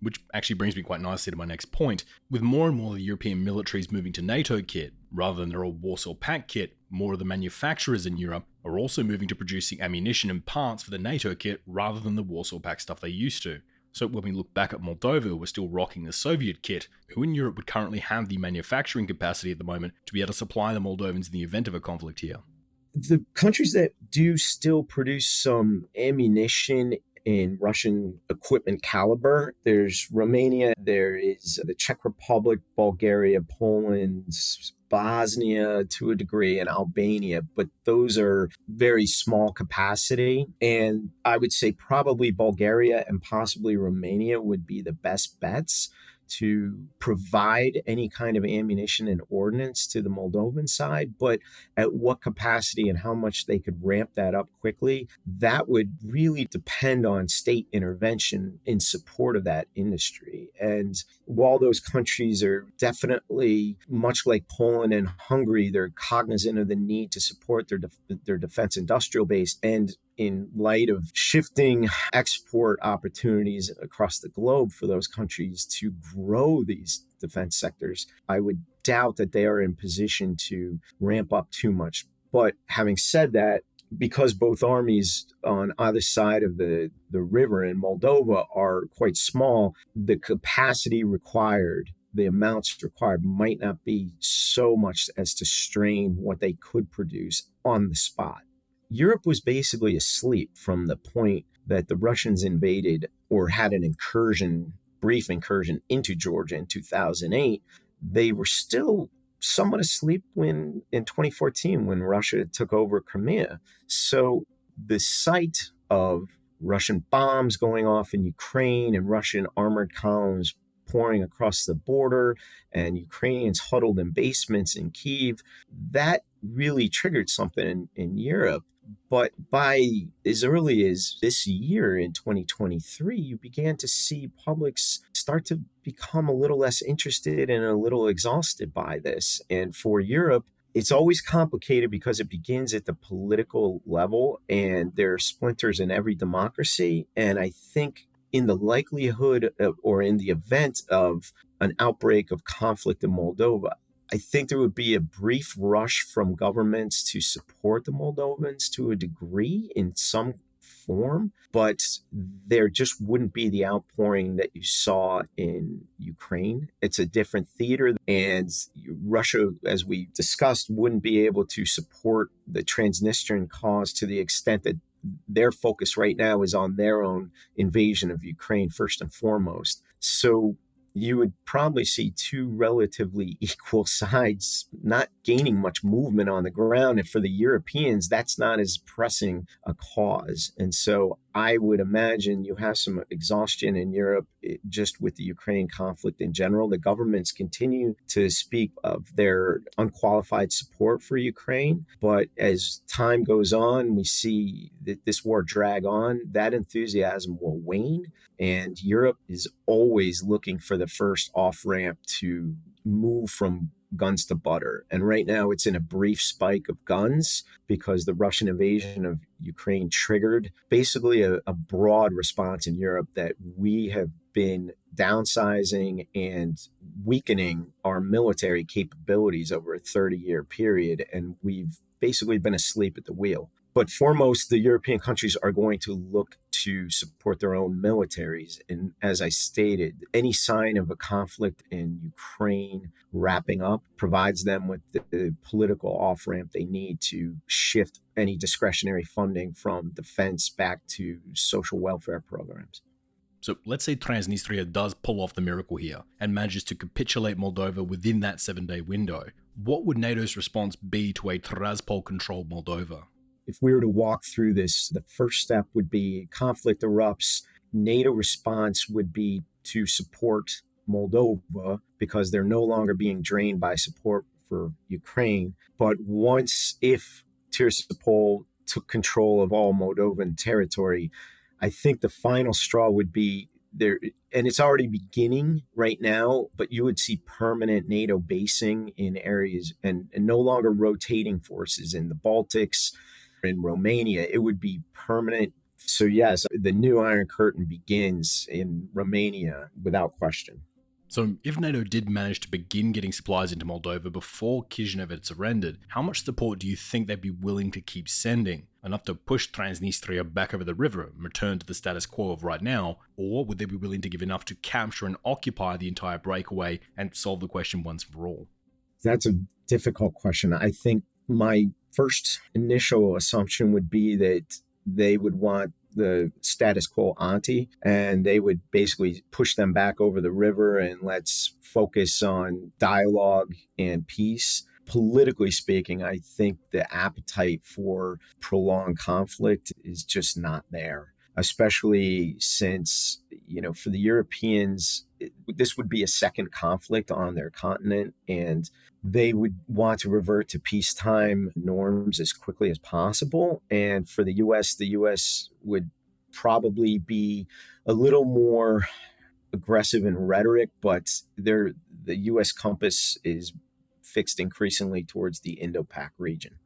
which actually brings me quite nicely to my next point. With more and more of the European militaries moving to NATO kit rather than their old Warsaw Pact kit, more of the manufacturers in Europe are also moving to producing ammunition and parts for the NATO kit rather than the Warsaw Pact stuff they used to. So when we look back at Moldova, we're still rocking the Soviet kit, who in Europe would currently have the manufacturing capacity at the moment to be able to supply the Moldovans in the event of a conflict here the countries that do still produce some ammunition in Russian equipment caliber. There's Romania, there is the Czech Republic, Bulgaria, Poland, Bosnia to a degree, and Albania, but those are very small capacity. And I would say probably Bulgaria and possibly Romania would be the best bets to provide any kind of ammunition and ordnance to the Moldovan side, but at what capacity and how much they could ramp that up quickly, that would really depend on state intervention in support of that industry. And while those countries are definitely much like Poland and Hungary, they're cognizant of the need to support their their defense industrial base and in light of shifting export opportunities across the globe for those countries to grow these defense sectors, I would doubt that they are in position to ramp up too much. But having said that, because both armies on either side of the, the river in Moldova are quite small, the capacity required, the amounts required might not be so much as to strain what they could produce on the spot. Europe was basically asleep from the point that the Russians invaded or had an incursion, brief incursion into Georgia in 2008. They were still somewhat asleep when in 2014 when Russia took over Crimea. So the sight of Russian bombs going off in Ukraine and Russian armored columns pouring across the border and Ukrainians huddled in basements in Kiev, that really triggered something in, in Europe but by as early as this year in 2023, you began to see publics start to become a little less interested and a little exhausted by this. And for Europe, it's always complicated because it begins at the political level and there are splinters in every democracy. And I think in the likelihood of, or in the event of an outbreak of conflict in Moldova, I think there would be a brief rush from governments to support the Moldovans to a degree in some form, but there just wouldn't be the outpouring that you saw in Ukraine. It's a different theater, and Russia, as we discussed, wouldn't be able to support the Transnistrian cause to the extent that their focus right now is on their own invasion of Ukraine, first and foremost. So you would probably see two relatively equal sides not gaining much movement on the ground. And for the Europeans, that's not as pressing a cause. And so I would imagine you have some exhaustion in Europe eh, just with the Ukraine conflict in general. The governments continue to speak of their unqualified support for Ukraine. But as time goes on, we see that this war drag on, that enthusiasm will wane. And Europe is always looking for the first off ramp to move from guns to butter. And right now it's in a brief spike of guns because the Russian invasion of Ukraine triggered basically a, a, broad response in Europe that we have been downsizing and weakening our military capabilities over a 30 year period. And we've basically been asleep at the wheel. But foremost, the European countries are going to look to support their own militaries. And as I stated, any sign of a conflict in Ukraine wrapping up provides them with the, the political off ramp they need to shift any discretionary funding from defense back to social welfare programs. So let's say Transnistria does pull off the miracle here and manages to capitulate Moldova within that seven day window. What would NATO's response be to a Tiraspol controlled Moldova? If we were to walk through this, the first step would be conflict erupts. NATO response would be to support Moldova because they're no longer being drained by support for Ukraine. But once, if Tiraspol took control of all Moldovan territory, I think the final straw would be there, and it's already beginning right now, but you would see permanent NATO basing in areas and, and no longer rotating forces in the Baltics, in Romania, it would be permanent. So, yes, the new Iron Curtain begins in Romania without question. So, if NATO did manage to begin getting supplies into Moldova before Kishinev had surrendered, how much support do you think they'd be willing to keep sending? Enough to push Transnistria back over the river and return to the status quo of right now? Or would they be willing to give enough to capture and occupy the entire breakaway and solve the question once for all? That's a difficult question. I think my first initial assumption would be that they would want the status quo ante and they would basically push them back over the river and let's focus on dialogue and peace politically speaking, I think the appetite for prolonged conflict is just not there, especially since, you know, for the Europeans, it, this would be a second conflict on their continent. And they would want to revert to peacetime norms as quickly as possible. And for the US, the US would probably be a little more aggressive in rhetoric, but the US compass is fixed increasingly towards the Indo Pac region.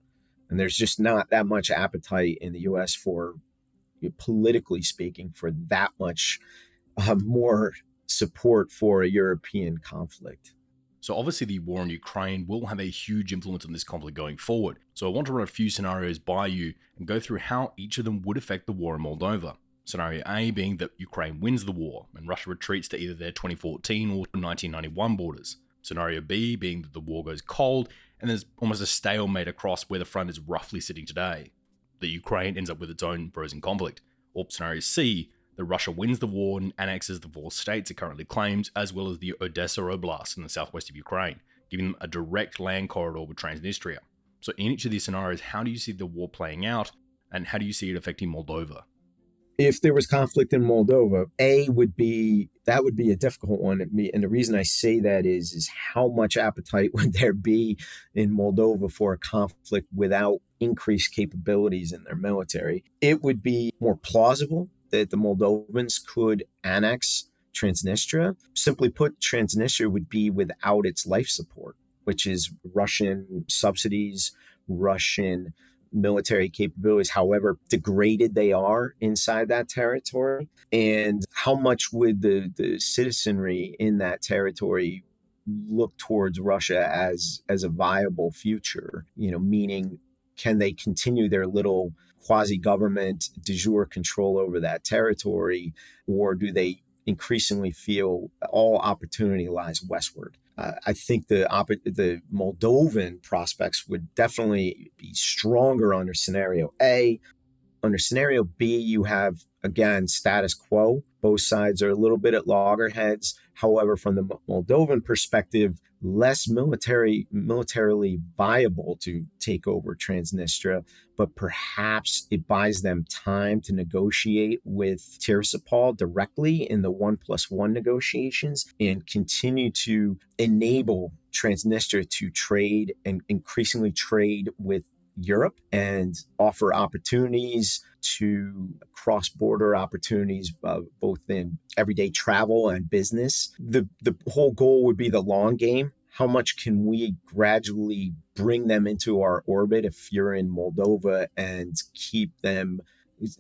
And there's just not that much appetite in the US for, politically speaking, for that much uh, more support for a European conflict. So obviously the war in Ukraine will have a huge influence on this conflict going forward. So I want to run a few scenarios by you and go through how each of them would affect the war in Moldova. Scenario A being that Ukraine wins the war and Russia retreats to either their 2014 or 1991 borders. Scenario B being that the war goes cold and there's almost a stalemate across where the front is roughly sitting today. That Ukraine ends up with its own frozen conflict. Or scenario C that Russia wins the war and annexes the four states it currently claims, as well as the Odessa Oblast in the southwest of Ukraine, giving them a direct land corridor with Transnistria. So, in each of these scenarios, how do you see the war playing out, and how do you see it affecting Moldova? If there was conflict in Moldova, A would be that would be a difficult one. And the reason I say that is is how much appetite would there be in Moldova for a conflict without increased capabilities in their military? It would be more plausible that the Moldovans could annex Transnistria. Simply put, Transnistria would be without its life support, which is Russian subsidies, Russian military capabilities, however degraded they are inside that territory, and how much would the, the citizenry in that territory look towards Russia as as a viable future, you know, meaning can they continue their little quasi government de jure control over that territory, or do they increasingly feel all opportunity lies westward? Uh, I think the op- the Moldovan prospects would definitely be stronger under scenario A. Under scenario B, you have again status quo. Both sides are a little bit at loggerheads. However, from the Moldovan perspective, less military militarily viable to take over Transnistria, but perhaps it buys them time to negotiate with Tiraspol directly in the one plus one negotiations and continue to enable Transnistria to trade and increasingly trade with Europe and offer opportunities to cross border opportunities, uh, both in everyday travel and business. The, the whole goal would be the long game. How much can we gradually bring them into our orbit if you're in Moldova and keep them,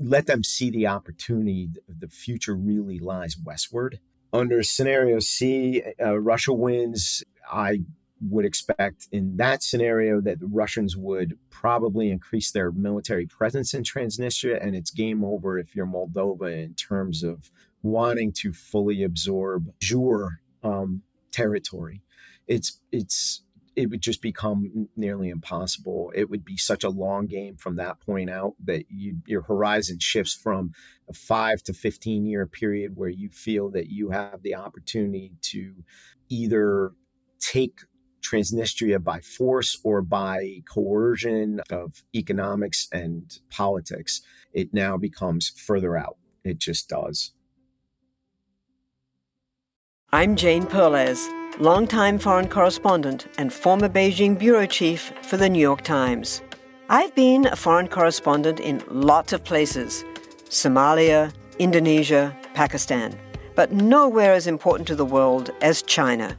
let them see the opportunity? The future really lies westward. Under scenario C, uh, Russia wins. I would expect in that scenario that the Russians would probably increase their military presence in Transnistria, and it's game over if you're Moldova in terms of wanting to fully absorb Zhur um, territory. It's it's it would just become nearly impossible. It would be such a long game from that point out that you, your horizon shifts from a five to 15 year period where you feel that you have the opportunity to either take Transnistria by force or by coercion of economics and politics, it now becomes further out. It just does. I'm Jane Perlez, longtime foreign correspondent and former Beijing bureau chief for the New York Times. I've been a foreign correspondent in lots of places Somalia, Indonesia, Pakistan, but nowhere as important to the world as China.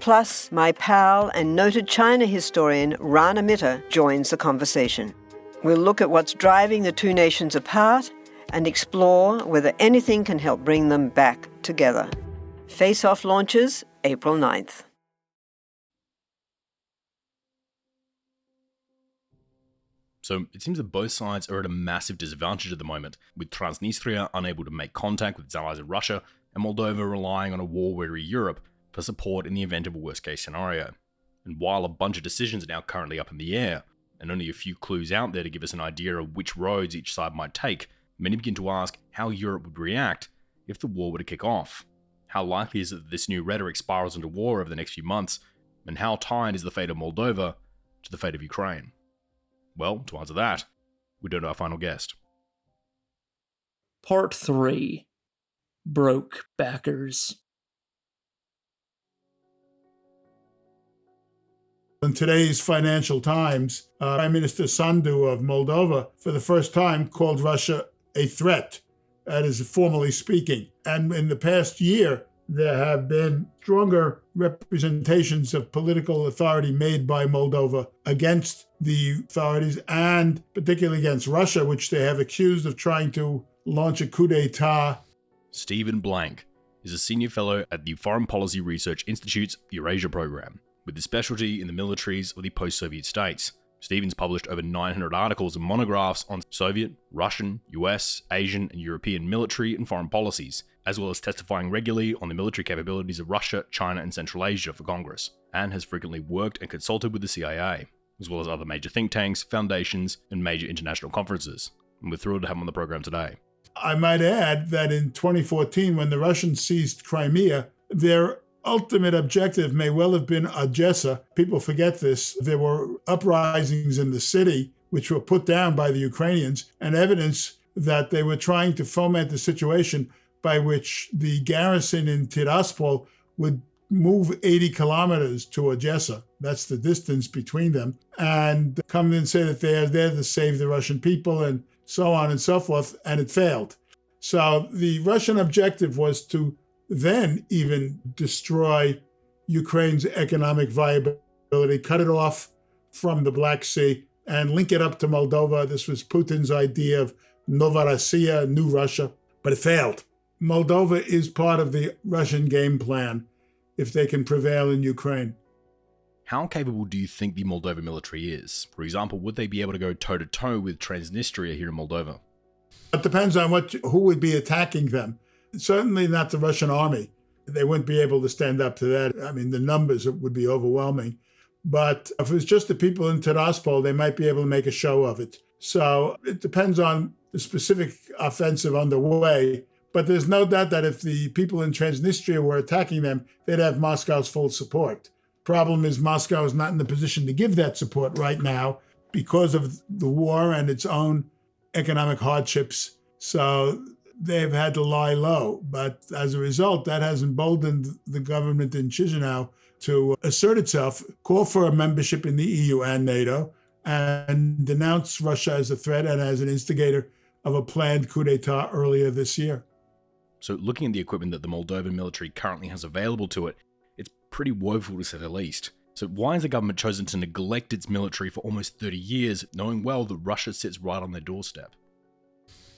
Plus, my pal and noted China historian Rana Mitter joins the conversation. We'll look at what's driving the two nations apart and explore whether anything can help bring them back together. Face Off launches April 9th. So it seems that both sides are at a massive disadvantage at the moment, with Transnistria unable to make contact with its allies in Russia, and Moldova relying on a war weary Europe for support in the event of a worst case scenario. And while a bunch of decisions are now currently up in the air, and only a few clues out there to give us an idea of which roads each side might take, many begin to ask how Europe would react if the war were to kick off. How likely is it that this new rhetoric spirals into war over the next few months? And how tied is the fate of Moldova to the fate of Ukraine? Well, to answer that, we turn to our final guest. Part 3 Broke Backers. In today's Financial Times, uh, Prime Minister Sandu of Moldova, for the first time, called Russia a threat. That is formally speaking. And in the past year, there have been stronger representations of political authority made by Moldova against the authorities and particularly against Russia, which they have accused of trying to launch a coup d'etat. Stephen Blank is a senior fellow at the Foreign Policy Research Institute's Eurasia program with a specialty in the militaries of the post Soviet states. Stevens published over 900 articles and monographs on Soviet, Russian, US, Asian, and European military and foreign policies, as well as testifying regularly on the military capabilities of Russia, China, and Central Asia for Congress, and has frequently worked and consulted with the CIA, as well as other major think tanks, foundations, and major international conferences. And we're thrilled to have him on the program today. I might add that in 2014, when the Russians seized Crimea, their ultimate objective may well have been Odessa. People forget this. There were uprisings in the city which were put down by the Ukrainians and evidence that they were trying to foment the situation by which the garrison in Tiraspol would move 80 kilometers to Odessa. That's the distance between them. And come and say that they are there to save the Russian people and so on and so forth. And it failed. So the Russian objective was to then even destroy Ukraine's economic viability, cut it off from the Black Sea, and link it up to Moldova. This was Putin's idea of Novorossiya, New Russia, but it failed. Moldova is part of the Russian game plan if they can prevail in Ukraine. How capable do you think the Moldova military is? For example, would they be able to go toe to toe with Transnistria here in Moldova? It depends on what who would be attacking them. Certainly not the Russian army. They wouldn't be able to stand up to that. I mean, the numbers would be overwhelming. But if it was just the people in Tiraspol, they might be able to make a show of it. So it depends on the specific offensive underway. But there's no doubt that if the people in Transnistria were attacking them, they'd have Moscow's full support. Problem is, Moscow is not in the position to give that support right now because of the war and its own economic hardships. So they've had to lie low. But as a result, that has emboldened the government in Chisinau to assert itself, call for a membership in the EU and NATO, and denounce Russia as a threat and as an instigator of a planned coup d'etat earlier this year. So, looking at the equipment that the Moldovan military currently has available to it, it's pretty woeful to say the least. So, why has the government chosen to neglect its military for almost 30 years, knowing well that Russia sits right on their doorstep?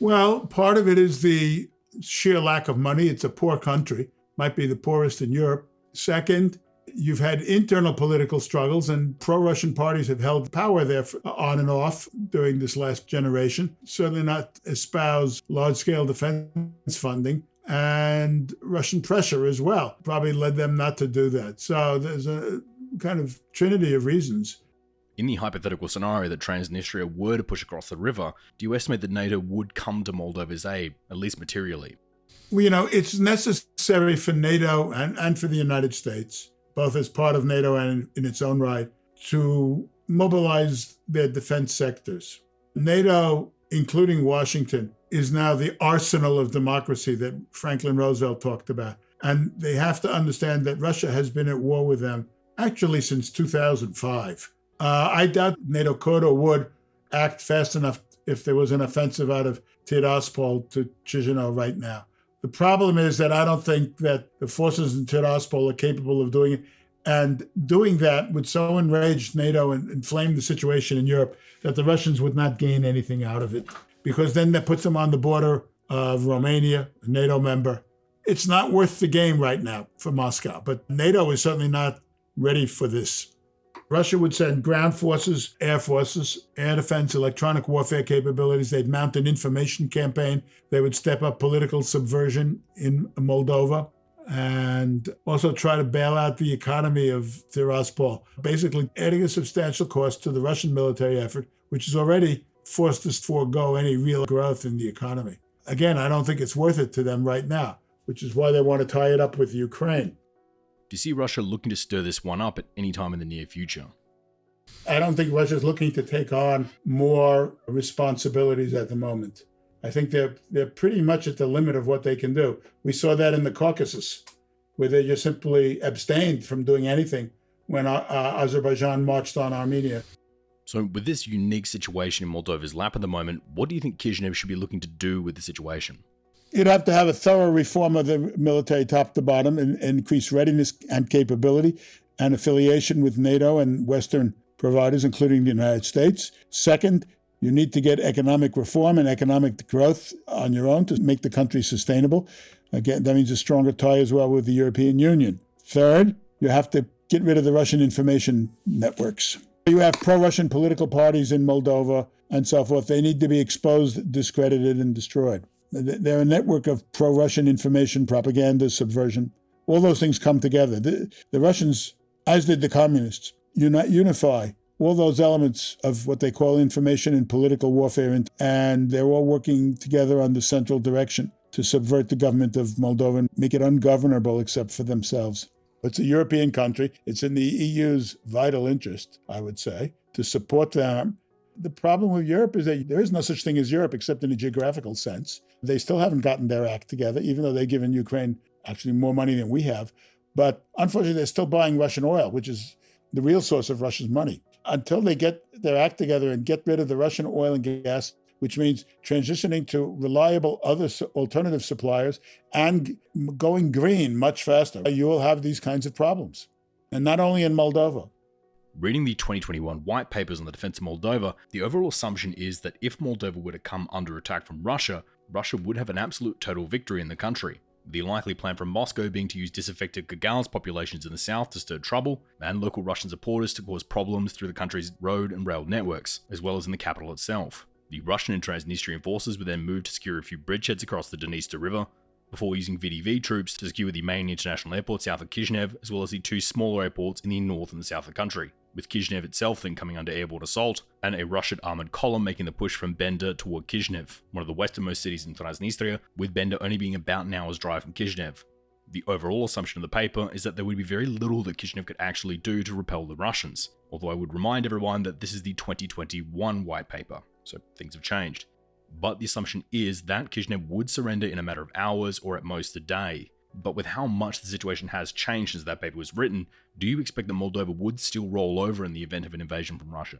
Well, part of it is the sheer lack of money. It's a poor country, might be the poorest in Europe. Second, you've had internal political struggles, and pro Russian parties have held power there uh, on and off during this last generation. Certainly not espouse large scale defense funding and Russian pressure as well probably led them not to do that. So there's a kind of trinity of reasons. In the hypothetical scenario that Transnistria were to push across the river, do you estimate that NATO would come to Moldova's aid, at least materially? Well, you know, it's necessary for NATO and, and for the United States, both as part of NATO and in its own right, to mobilize their defense sectors. NATO, including Washington, is now the arsenal of democracy that Franklin Roosevelt talked about. And they have to understand that Russia has been at war with them actually since 2005. Uh, I doubt NATO could or would act fast enough if there was an offensive out of Tiraspol to Chisinau right now. The problem is that I don't think that the forces in Tiraspol are capable of doing it. And doing that would so enrage NATO and inflame the situation in Europe that the Russians would not gain anything out of it because then that puts them on the border of Romania, a NATO member. It's not worth the game right now for Moscow, but NATO is certainly not ready for this. Russia would send ground forces, air forces, air defense, electronic warfare capabilities. They'd mount an information campaign. They would step up political subversion in Moldova and also try to bail out the economy of Tiraspol, basically adding a substantial cost to the Russian military effort, which is already forced us to forego any real growth in the economy. Again, I don't think it's worth it to them right now, which is why they want to tie it up with Ukraine. Do you see Russia looking to stir this one up at any time in the near future? I don't think Russia's looking to take on more responsibilities at the moment. I think they're they're pretty much at the limit of what they can do. We saw that in the Caucasus, where they just simply abstained from doing anything when uh, Azerbaijan marched on Armenia. So, with this unique situation in Moldova's lap at the moment, what do you think Kishinev should be looking to do with the situation? You'd have to have a thorough reform of the military top to bottom and, increase readiness and capability and affiliation with NATO and Western providers, including the United States. Second, you need to get economic reform and economic growth on your own to make the country sustainable. Again, that means a stronger tie as well with the European Union. Third, you have to get rid of the Russian information networks. You have pro Russian political parties in Moldova and so forth. They need to be exposed, discredited, and destroyed. They're a network of pro Russian information, propaganda, subversion. All those things come together. The, the Russians, as did the communists, uni- unify all those elements of what they call information and political warfare, and, and they're all working together on the central direction to subvert the government of Moldova and make it ungovernable except for themselves. It's a European country. It's in the EU's vital interest, I would say, to support them. The problem with Europe is that there is no such thing as Europe except in a geographical sense. They still haven't gotten their act together, even though they've given Ukraine actually more money than we have. But unfortunately, they're still buying Russian oil, which is the real source of Russia's money. Until they get their act together and get rid of the Russian oil and gas which means transitioning to reliable other alternative suppliers and going green much faster. You will have these kinds of problems. And not only in Moldova. Reading the 2021 white papers on the defense of Moldova, the overall assumption is that if Moldova were to come under attack from Russia, Russia would have an absolute total victory in the country. the likely plan from Moscow being to use disaffected Gagauz populations in the south to stir trouble, and local Russian supporters to cause problems through the country's road and rail networks, as well as in the capital itself. The Russian and Transnistrian forces would then move to secure a few bridgeheads across the Dniester River, before using VDV troops to secure the main international airport south of Kishinev, as well as the two smaller airports in the north and south of the country, with Kishinev itself then coming under airborne assault, and a Russian armoured column making the push from Bender toward Kishinev, one of the westernmost cities in Transnistria, with Bender only being about an hour's drive from Kishinev. The overall assumption of the paper is that there would be very little that Kishinev could actually do to repel the Russians, although I would remind everyone that this is the 2021 white paper, so things have changed but the assumption is that Kishinev would surrender in a matter of hours or at most a day. But with how much the situation has changed since that paper was written, do you expect that Moldova would still roll over in the event of an invasion from Russia?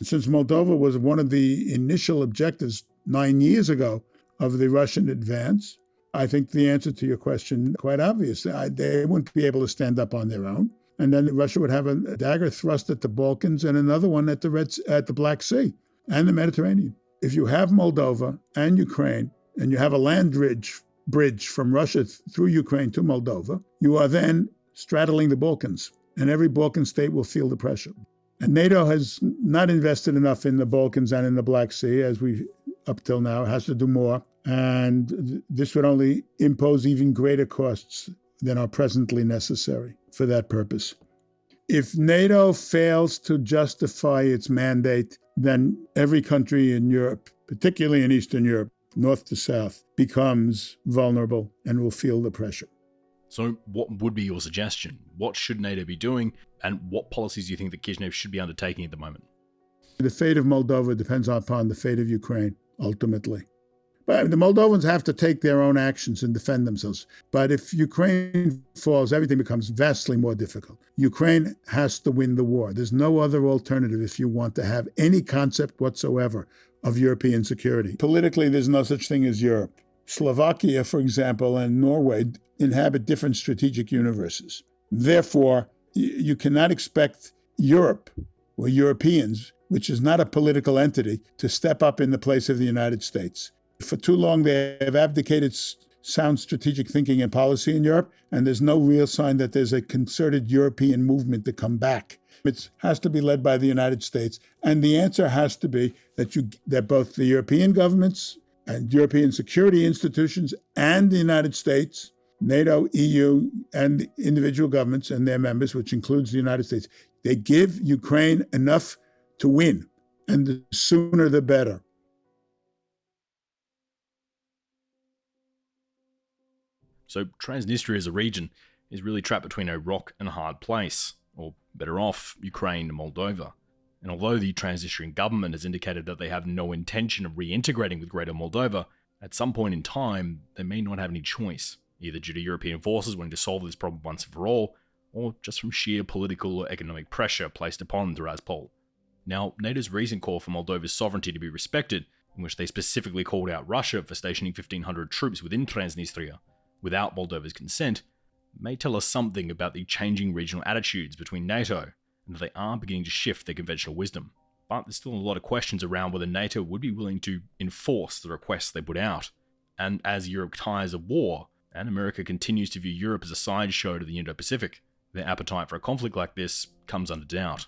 Since Moldova was one of the initial objectives nine years ago of the Russian advance, I think the answer to your question is quite obvious. They wouldn't be able to stand up on their own, and then Russia would have a dagger thrust at the Balkans and another one at the Red, at the Black Sea and the Mediterranean if you have Moldova and Ukraine, and you have a land bridge, bridge from Russia through Ukraine to Moldova, you are then straddling the Balkans, and every Balkan state will feel the pressure. And NATO has not invested enough in the Balkans and in the Black Sea, as we up till now, has to do more. And this would only impose even greater costs than are presently necessary for that purpose. If NATO fails to justify its mandate then every country in Europe, particularly in Eastern Europe, north to south, becomes vulnerable and will feel the pressure. So, what would be your suggestion? What should NATO be doing, and what policies do you think that Kishinev should be undertaking at the moment? The fate of Moldova depends upon the fate of Ukraine, ultimately. But the Moldovans have to take their own actions and defend themselves. But if Ukraine falls, everything becomes vastly more difficult. Ukraine has to win the war. There's no other alternative if you want to have any concept whatsoever of European security. Politically, there's no such thing as Europe. Slovakia, for example, and Norway inhabit different strategic universes. Therefore, you cannot expect Europe or Europeans, which is not a political entity, to step up in the place of the United States. For too long, they have abdicated sound strategic thinking and policy in Europe, and there's no real sign that there's a concerted European movement to come back. It has to be led by the United States, and the answer has to be that you that both the European governments and European security institutions and the United States, NATO, EU, and individual governments and their members, which includes the United States, they give Ukraine enough to win, and the sooner the better. So Transnistria as a region is really trapped between a rock and a hard place, better off, Ukraine and Moldova. And although the Transnistrian government has indicated that they have no intention of reintegrating with Greater Moldova, at some point in time, they may not have any choice, either due to European forces wanting to solve this problem once and for all, or just from sheer political or economic pressure placed upon Tiraspol. Now, NATO's recent call for Moldova's sovereignty to be respected, in which they specifically called out Russia for stationing 1,500 troops within Transnistria, without Moldova's consent may tell us something about the changing regional attitudes between NATO and that they are beginning to shift their conventional wisdom. But there's still a lot of questions around whether NATO would be willing to enforce the requests they put out. And as Europe tires of war, and America continues to view Europe as a sideshow to the Indo Pacific, their appetite for a conflict like this comes under doubt.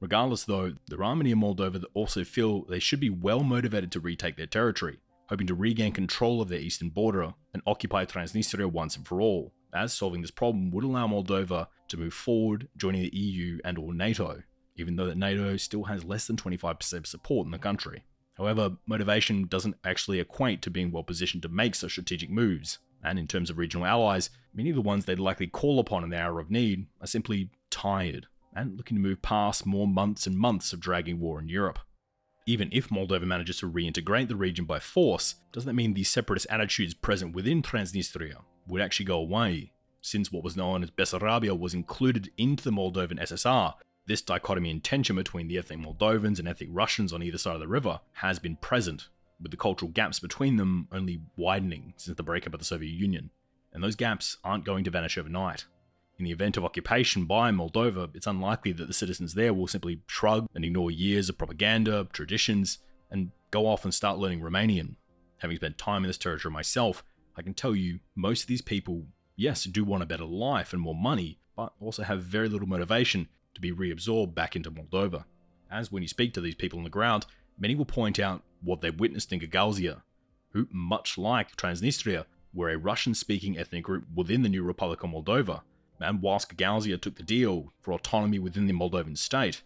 Regardless, though, there are many in Moldova that also feel they should be well motivated to retake their territory, hoping to regain control of their eastern border and occupy Transnistria once and for all, as solving this problem would allow Moldova to move forward, joining the EU and or NATO, even though that NATO still has less than 25% support in the country. However, motivation doesn't actually equate to being well positioned to make such strategic moves, and in terms of regional allies, many of the ones they'd likely call upon in the hour of need are simply tired and looking to move past more months and months of dragging war in Europe even if Moldova manages to reintegrate the region by force, doesn't that mean the separatist attitudes present within Transnistria would actually go away? Since what was known as Bessarabia was included into the Moldovan SSR, this dichotomy and tension between the ethnic Moldovans and ethnic Russians on either side of the river has been present, with the cultural gaps between them only widening since the breakup of the Soviet Union. And those gaps aren't going to vanish overnight. In the event of occupation by Moldova, it's unlikely that the citizens there will simply shrug and ignore years of propaganda, traditions, and go off and start learning Romanian. Having spent time in this territory myself, I can tell you most of these people, yes, do want a better life and more money, but also have very little motivation to be reabsorbed back into Moldova. As when you speak to these people on the ground, many will point out what they witnessed in Gagauzia, who, much like Transnistria, were a Russian speaking ethnic group within the new Republic of Moldova. And whilst Gagauzia took the deal for autonomy within the Moldovan state,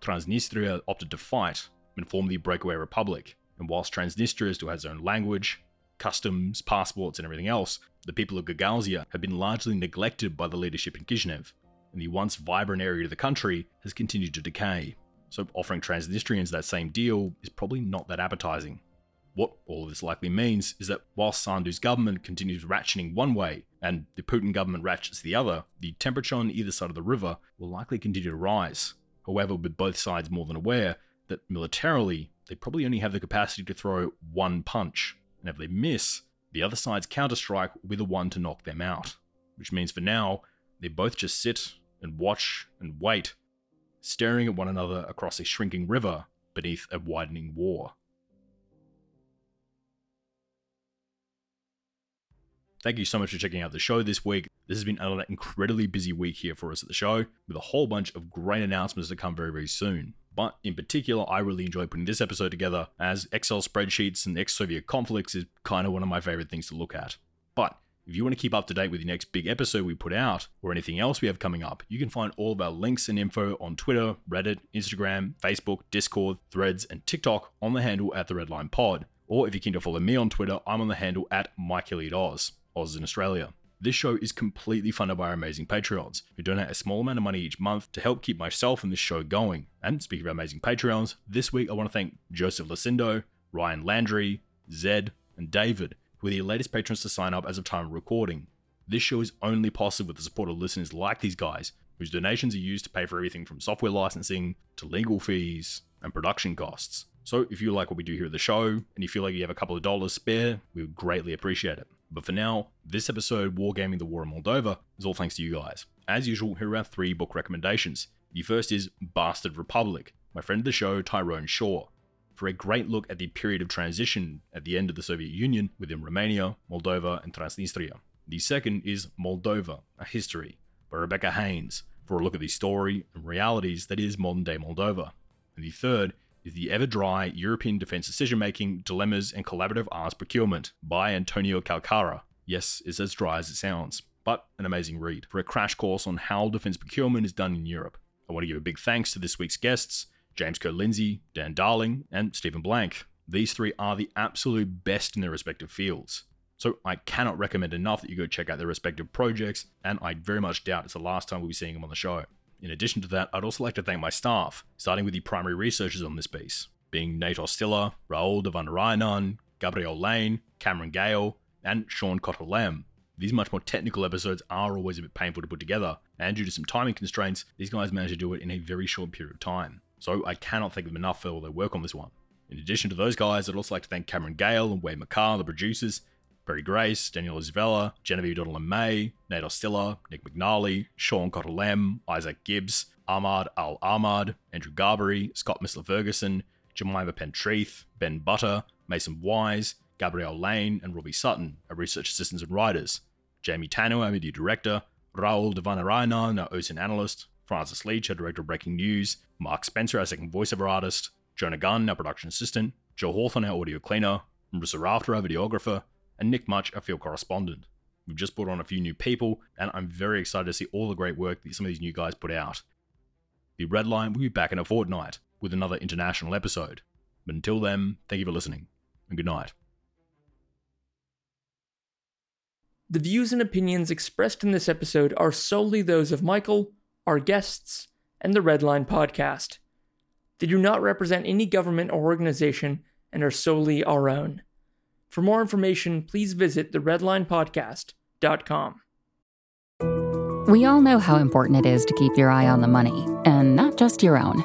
Transnistria opted to fight and form the breakaway republic. And whilst Transnistria still has its own language, customs, passports, and everything else, the people of Gagauzia have been largely neglected by the leadership in Kishinev, and the once vibrant area of the country has continued to decay. So offering Transnistrians that same deal is probably not that appetizing. What all of this likely means is that while Sandu's government continues ratcheting one way and the Putin government ratchets the other, the temperature on either side of the river will likely continue to rise. However, with both sides more than aware that militarily they probably only have the capacity to throw one punch, and if they miss, the other side's counterstrike be the one to knock them out. Which means for now, they both just sit and watch and wait, staring at one another across a shrinking river beneath a widening war. Thank you so much for checking out the show this week. This has been another incredibly busy week here for us at the show, with a whole bunch of great announcements to come very, very soon. But in particular, I really enjoy putting this episode together, as Excel spreadsheets and ex Soviet conflicts is kind of one of my favorite things to look at. But if you want to keep up to date with the next big episode we put out, or anything else we have coming up, you can find all of our links and info on Twitter, Reddit, Instagram, Facebook, Discord, Threads, and TikTok on the handle at the Redline Pod. Or if you're keen to follow me on Twitter, I'm on the handle at Oz. Oz in Australia. This show is completely funded by our amazing Patreons, who donate a small amount of money each month to help keep myself and this show going. And speaking of amazing Patreons, this week I want to thank Joseph Lucindo, Ryan Landry, Zed, and David, who are the latest patrons to sign up as of time of recording. This show is only possible with the support of listeners like these guys, whose donations are used to pay for everything from software licensing to legal fees and production costs. So if you like what we do here at the show and you feel like you have a couple of dollars spare, we would greatly appreciate it. But for now, this episode, Wargaming the War in Moldova, is all thanks to you guys. As usual, here are our three book recommendations. The first is Bastard Republic, my friend of the show, Tyrone Shaw, for a great look at the period of transition at the end of the Soviet Union within Romania, Moldova, and Transnistria. The second is Moldova, a history, by Rebecca Haynes, for a look at the story and realities that is modern day Moldova. And the third the ever dry European defense decision making dilemmas and collaborative arms procurement by Antonio Calcara. Yes, it's as dry as it sounds, but an amazing read for a crash course on how defense procurement is done in Europe. I want to give a big thanks to this week's guests James Ker-Lindsay, Dan Darling, and Stephen Blank. These three are the absolute best in their respective fields. So I cannot recommend enough that you go check out their respective projects, and I very much doubt it's the last time we'll be seeing them on the show. In addition to that, I'd also like to thank my staff, starting with the primary researchers on this piece, being Nate Ostiller, Raul Devanarayanan, Gabriel Lane, Cameron Gale, and Sean Cotterlem. These much more technical episodes are always a bit painful to put together, and due to some timing constraints, these guys managed to do it in a very short period of time. So I cannot thank them enough for all their work on this one. In addition to those guys, I'd also like to thank Cameron Gale and Wade McCarr, the producers, Perry Grace, Daniel Isabella, Genevieve Donald May, Nate Ostiller, Nick McNally, Sean Cotterlem, Isaac Gibbs, Ahmad Al Ahmad, Andrew Garbery, Scott Missler Ferguson, Jemima Pentreath, Ben Butter, Mason Wise, Gabrielle Lane, and Robbie Sutton, our research assistants and writers, Jamie Tanner, our media director, Raul Devanarayanan, our OSINT analyst, Francis Leach, our director of breaking news, Mark Spencer, our second voiceover artist, Jonah Gunn, our production assistant, Joe Hawthorne, our audio cleaner, Marissa Rafter, our videographer, and Nick Much, our field correspondent. We've just brought on a few new people, and I'm very excited to see all the great work that some of these new guys put out. The Red Line will be back in a fortnight with another international episode. But until then, thank you for listening, and good night. The views and opinions expressed in this episode are solely those of Michael, our guests, and the Redline podcast. They do not represent any government or organization and are solely our own. For more information, please visit theredlinepodcast.com. We all know how important it is to keep your eye on the money, and not just your own.